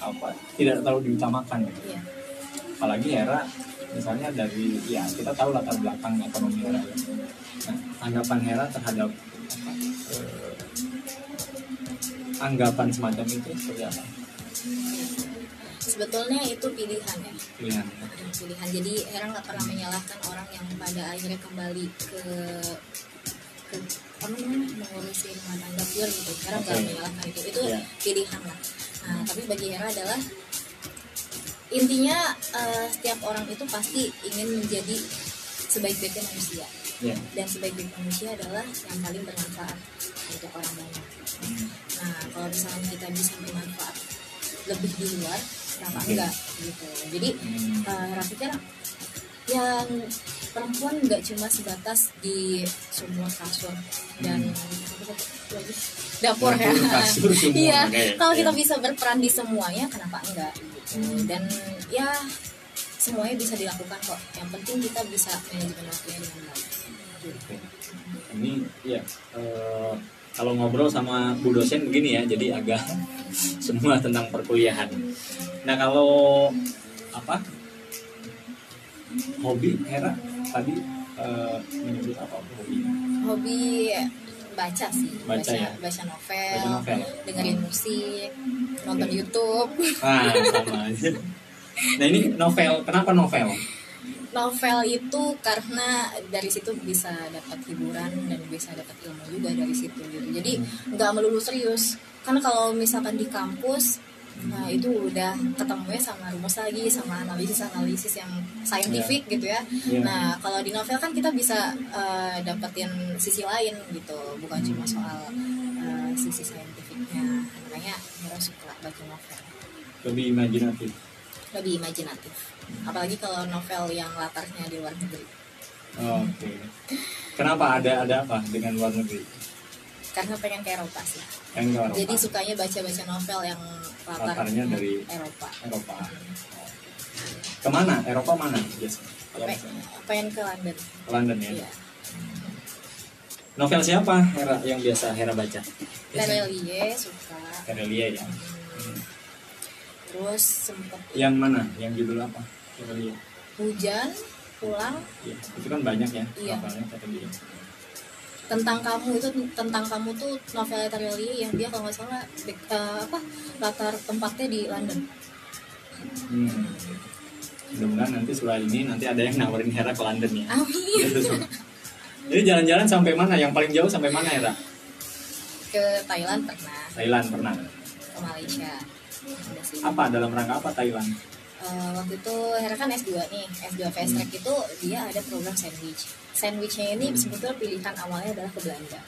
apa, tidak terlalu diutamakan. gitu. Iya. Apalagi Hera misalnya dari ya kita tahu latar belakang ekonomi Hera. ya. Nah, anggapan Hera terhadap anggapan semacam itu seperti apa? Sebetulnya itu pilihan ya. Pilihan. pilihan jadi Hera nggak pernah menyalahkan orang yang pada akhirnya kembali ke ke- apa namanya mengurusi rumah tangga pure gitu Hera nggak Oke. menyalahkan itu itu Iya. pilihan lah nah tapi bagi Hera adalah intinya eh, setiap orang itu pasti ingin menjadi sebaik-baiknya manusia ya dan sebaik-baik manusia adalah yang paling bermanfaat untuk orang banyak. Nah, kalau misalnya kita bisa bermanfaat lebih di luar, kenapa Oke. enggak gitu. Jadi Hmm. pikir yang perempuan nggak cuma sebatas di semua kasur dan dapur ya. Hmm. Dapur, [laughs] semua. Iya, kalau kita bisa berperan di semuanya, kenapa enggak? Gitu. Dan ya semuanya bisa dilakukan kok. Yang penting kita bisa manajemen waktunya dengan baik. Ini ya eh, kalau ngobrol sama Bu dosen begini ya jadi agak [laughs] semua tentang perkuliahan. Nah kalau apa? Hobi Hera tadi eh, menyebut apa hobi? Hobi baca sih Baca ya? baca novel, Baca novel. dengerin musik nonton YouTube. Ah sama aja. Nah ini novel kenapa novel novel itu karena dari situ bisa dapat hiburan dan bisa dapat ilmu juga dari situ gitu. Jadi nggak melulu serius. Karena kalau misalkan di kampus nah itu udah ketemunya sama rumus lagi sama analisis analisis yang saintifik gitu ya. Iya. nah kalau di novel kan kita bisa eh, dapetin sisi lain gitu. Bukan cuma soal eh, sisi saintifiknya makanya Mira suka baca novel. Lebih imajinatif. Lebih imajinatif apalagi kalau novel yang latarnya di luar negeri. Oke. Kenapa? Ada ada apa dengan luar negeri? Karena pengen ke Eropa sih. Ke Eropa. Jadi sukanya baca-baca novel yang latarnya Latarnya dari Eropa. Eropa. Ke mana? Eropa mana? Biasanya kalau Pe- misalnya pengen ke London. Ke London ya? Iya. Novel siapa Hera yang biasa Hera baca? Terelie suka. Terelie ya? Terus sempet yang mana? Yang judul apa Terelie hujan pulang. Ya, itu kan banyak ya Iya. novelnya tentang kamu itu tentang kamu tuh novel Terelie yang dia kalau nggak salah eh, apa latar tempatnya di London. Hmm. mudah-mudahan nanti setelah ini nanti ada yang nawarin Hera ke London ya. Amin. Jadi jalan-jalan sampai mana? Yang paling jauh sampai mana Hera? Ke Thailand pernah. Thailand pernah. Ke Malaysia. Apa? Dalam rangka apa Thailand Eh, waktu itu Hera kan S2 nih S2 fast track itu dia ada program sandwich. Sandwichnya ini sebetulnya pilihan awalnya adalah ke Belanda.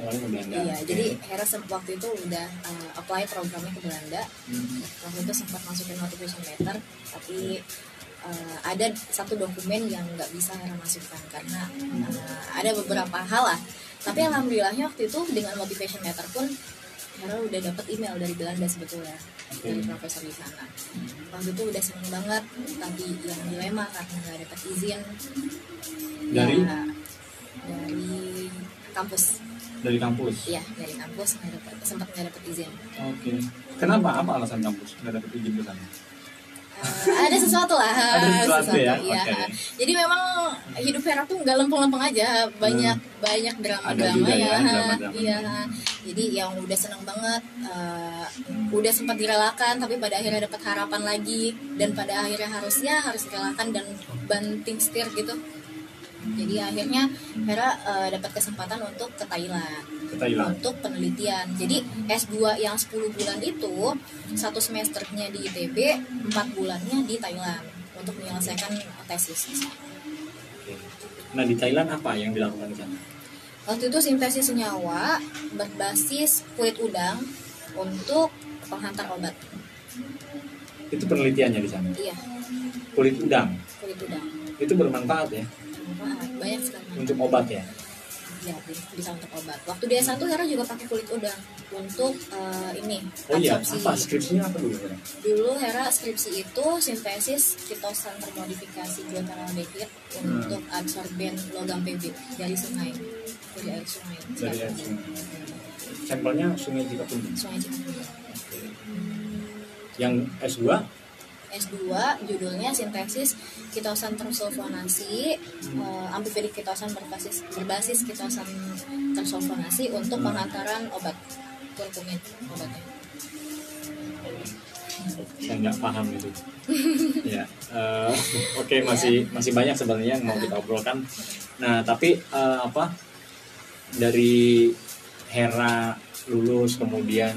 Awalnya ke Belanda iya Oke. jadi Hera waktu itu udah eh, apply programnya ke Belanda. Hmm. waktu itu sempat masukin notification letter tapi eh, ada satu dokumen yang nggak bisa Hera masukkan karena eh, ada beberapa hal lah. Tapi alhamdulillahnya waktu itu dengan motivation letter pun Hera udah dapat email dari Belanda sebetulnya Oke. dari profesor di sana. Waktu itu udah seneng banget tapi yang dilema karena nggak dapat izin. Dari? ya, dari kampus. Dari kampus? Iya dari kampus nggak dapat sempat nggak dapat izin. Oke. Kenapa? Apa alasan kampus nggak dapet izin ke sana Ada sesuatu lah Ada sesuatu ya? iya. Oke. jadi memang hidup Vera tuh nggak lempeng-lempeng aja banyak banyak drama Hmm. Ada drama juga ya, ya, drama-drama. iya jadi yang udah seneng banget eh, udah sempat direlakan tapi pada akhirnya dapat harapan lagi dan pada akhirnya harusnya harus direlakan dan banting setir gitu jadi akhirnya Vera eh, dapat kesempatan untuk ke Thailand ke Thailand untuk penelitian. Jadi S2 yang 10 bulan itu satu semesternya di ITB, 4 bulannya di Thailand untuk menyelesaikan tesis. nah di Thailand apa yang dilakukan di sana Waktu itu sintesis senyawa berbasis kulit udang untuk penghantar obat. itu penelitiannya di sana Iya, kulit udang kulit udang. itu bermanfaat ya Banyak sekali. untuk obat ya Ya, bisa untuk obat. Waktu di S1 Hera juga pakai kulit udang untuk eh, ini oh iya apa skripsinya apa dulu Hera? Dulu Hera skripsi itu sintesis kitosan termodifikasi bioteraldehid untuk adsorben logam PB dari sungai, dari air sungai. Dari air sungai. sampelnya sungai Cikapundung Sungai Cikapundung. yang S2 S2 judulnya sintesis kitosan tersulfonasi. Eh, amfifidik kitosan berbasis berbasis kitosan tersulfonasi untuk pengantaran obat kurkumin obatnya. saya nggak paham itu. [laughs] Ya eh, oke masih masih banyak sebenarnya yang mau kita obrolkan. Nah tapi eh, apa dari Hera lulus kemudian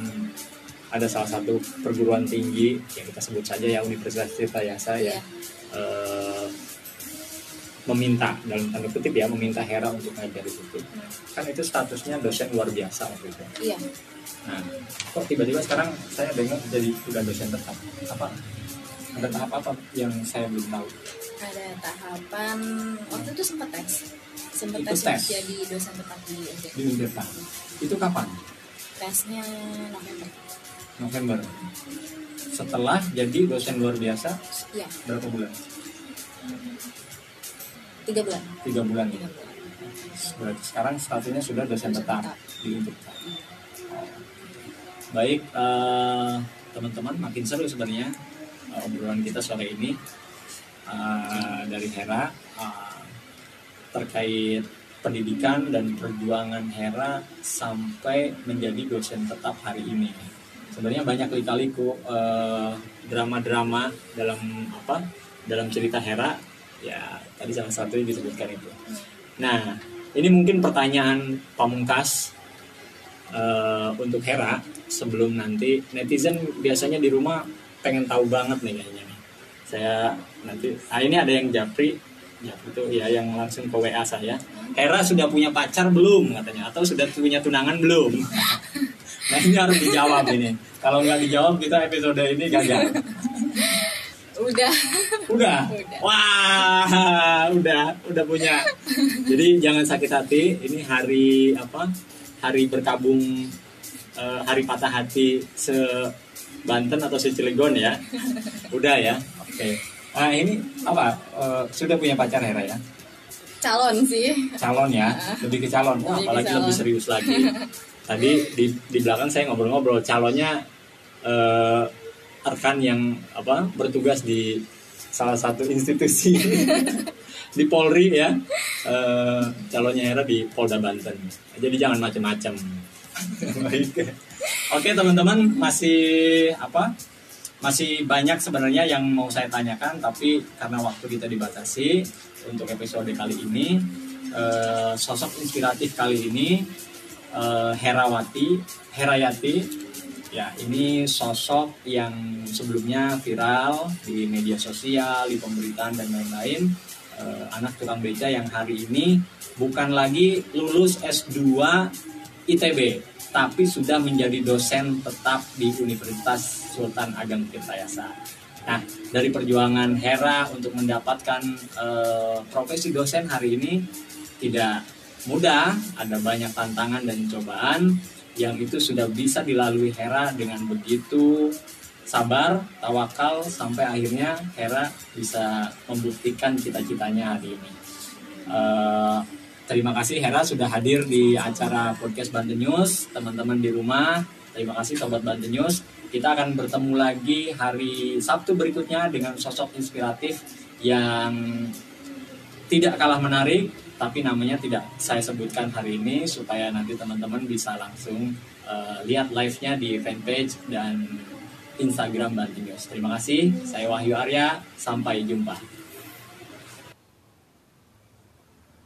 ada salah satu perguruan tinggi yang kita sebut saja ya Universitas Tirta Yasa ya Iya. eh, meminta dalam tanda kutip ya meminta Hera untuk ngajar di situ kan itu statusnya dosen luar biasa waktu itu Iya. nah kok tiba-tiba sekarang saya dengar jadi udah dosen tetap apa ada tahap apa yang saya belum tahu Ada tahapan waktu itu sempat tes. Sempat tes, tes. jadi dosen tetap di UNJ. di itu kapan Tesnya November. November. Setelah jadi dosen luar biasa Iya, berapa bulan? Tiga bulan. tiga bulan ya? Tiga bulan. berarti sekarang statusnya sudah dosen tetap di Untirta baik eh, teman-teman makin seru sebenarnya eh, obrolan kita sore ini. Eh, dari Hera eh, terkait pendidikan dan perjuangan Hera sampai menjadi dosen tetap hari ini. Sebenarnya banyak lika-liku eh, drama-drama dalam apa dalam cerita Hera ya tadi salah satu yang disebutkan itu. Nah ini mungkin pertanyaan pamungkas eh, untuk Hera sebelum nanti netizen biasanya di rumah pengen tahu banget nih kayaknya nih. Saya nanti ah ini ada yang japri Japri itu ya yang langsung ke WA saya. Hera sudah punya pacar belum katanya atau sudah punya tunangan belum? [laughs] ini harus dijawab ini. Kalau nggak dijawab kita episode ini gagal. Udah. Udah. Udah. Wah, udah, udah punya. Jadi jangan sakit hati. Ini hari apa? Hari berkabung eh, hari patah hati se Banten atau se Cilegon ya. Udah ya. Oke. Nah, ini apa? Eh, sudah punya pacar Hera ya? Calon sih. Calon ya. Lebih ke calon. Wah, Lebih apalagi calon. lebih serius lagi. [laughs] Tadi di di belakang saya ngobrol-ngobrol calonnya eh rekan yang apa bertugas di salah satu institusi [laughs] di Polri ya. Eh, calonnya Hera di Polda Banten. Jadi jangan macam-macam baik [laughs] oke teman-teman masih apa masih banyak sebenarnya yang mau saya tanyakan tapi karena waktu kita dibatasi untuk episode kali ini eh, sosok inspiratif kali ini eh, Herawati Herayati ya ini sosok yang sebelumnya viral di media sosial di pemberitaan dan lain-lain Eh, anak tukang beca yang hari ini bukan lagi lulus S2 ITB tapi sudah menjadi dosen tetap di Universitas Sultan Ageng Tirtayasa. Nah, dari perjuangan Hera untuk mendapatkan eh, profesi dosen hari ini tidak mudah, ada banyak tantangan dan cobaan yang itu sudah bisa dilalui Hera dengan begitu sabar, tawakal sampai akhirnya Hera bisa membuktikan cita-citanya hari ini. Eh, terima kasih Hera sudah hadir di acara podcast Banten News, teman-teman di rumah. Terima kasih sobat Banten News. Kita akan bertemu lagi hari Sabtu berikutnya dengan sosok inspiratif yang tidak kalah menarik, tapi namanya tidak saya sebutkan hari ini supaya nanti teman-teman bisa langsung eh, lihat live-nya di fanpage dan Instagram Banting News. Terima kasih. Saya Wahyu Arya. Sampai jumpa.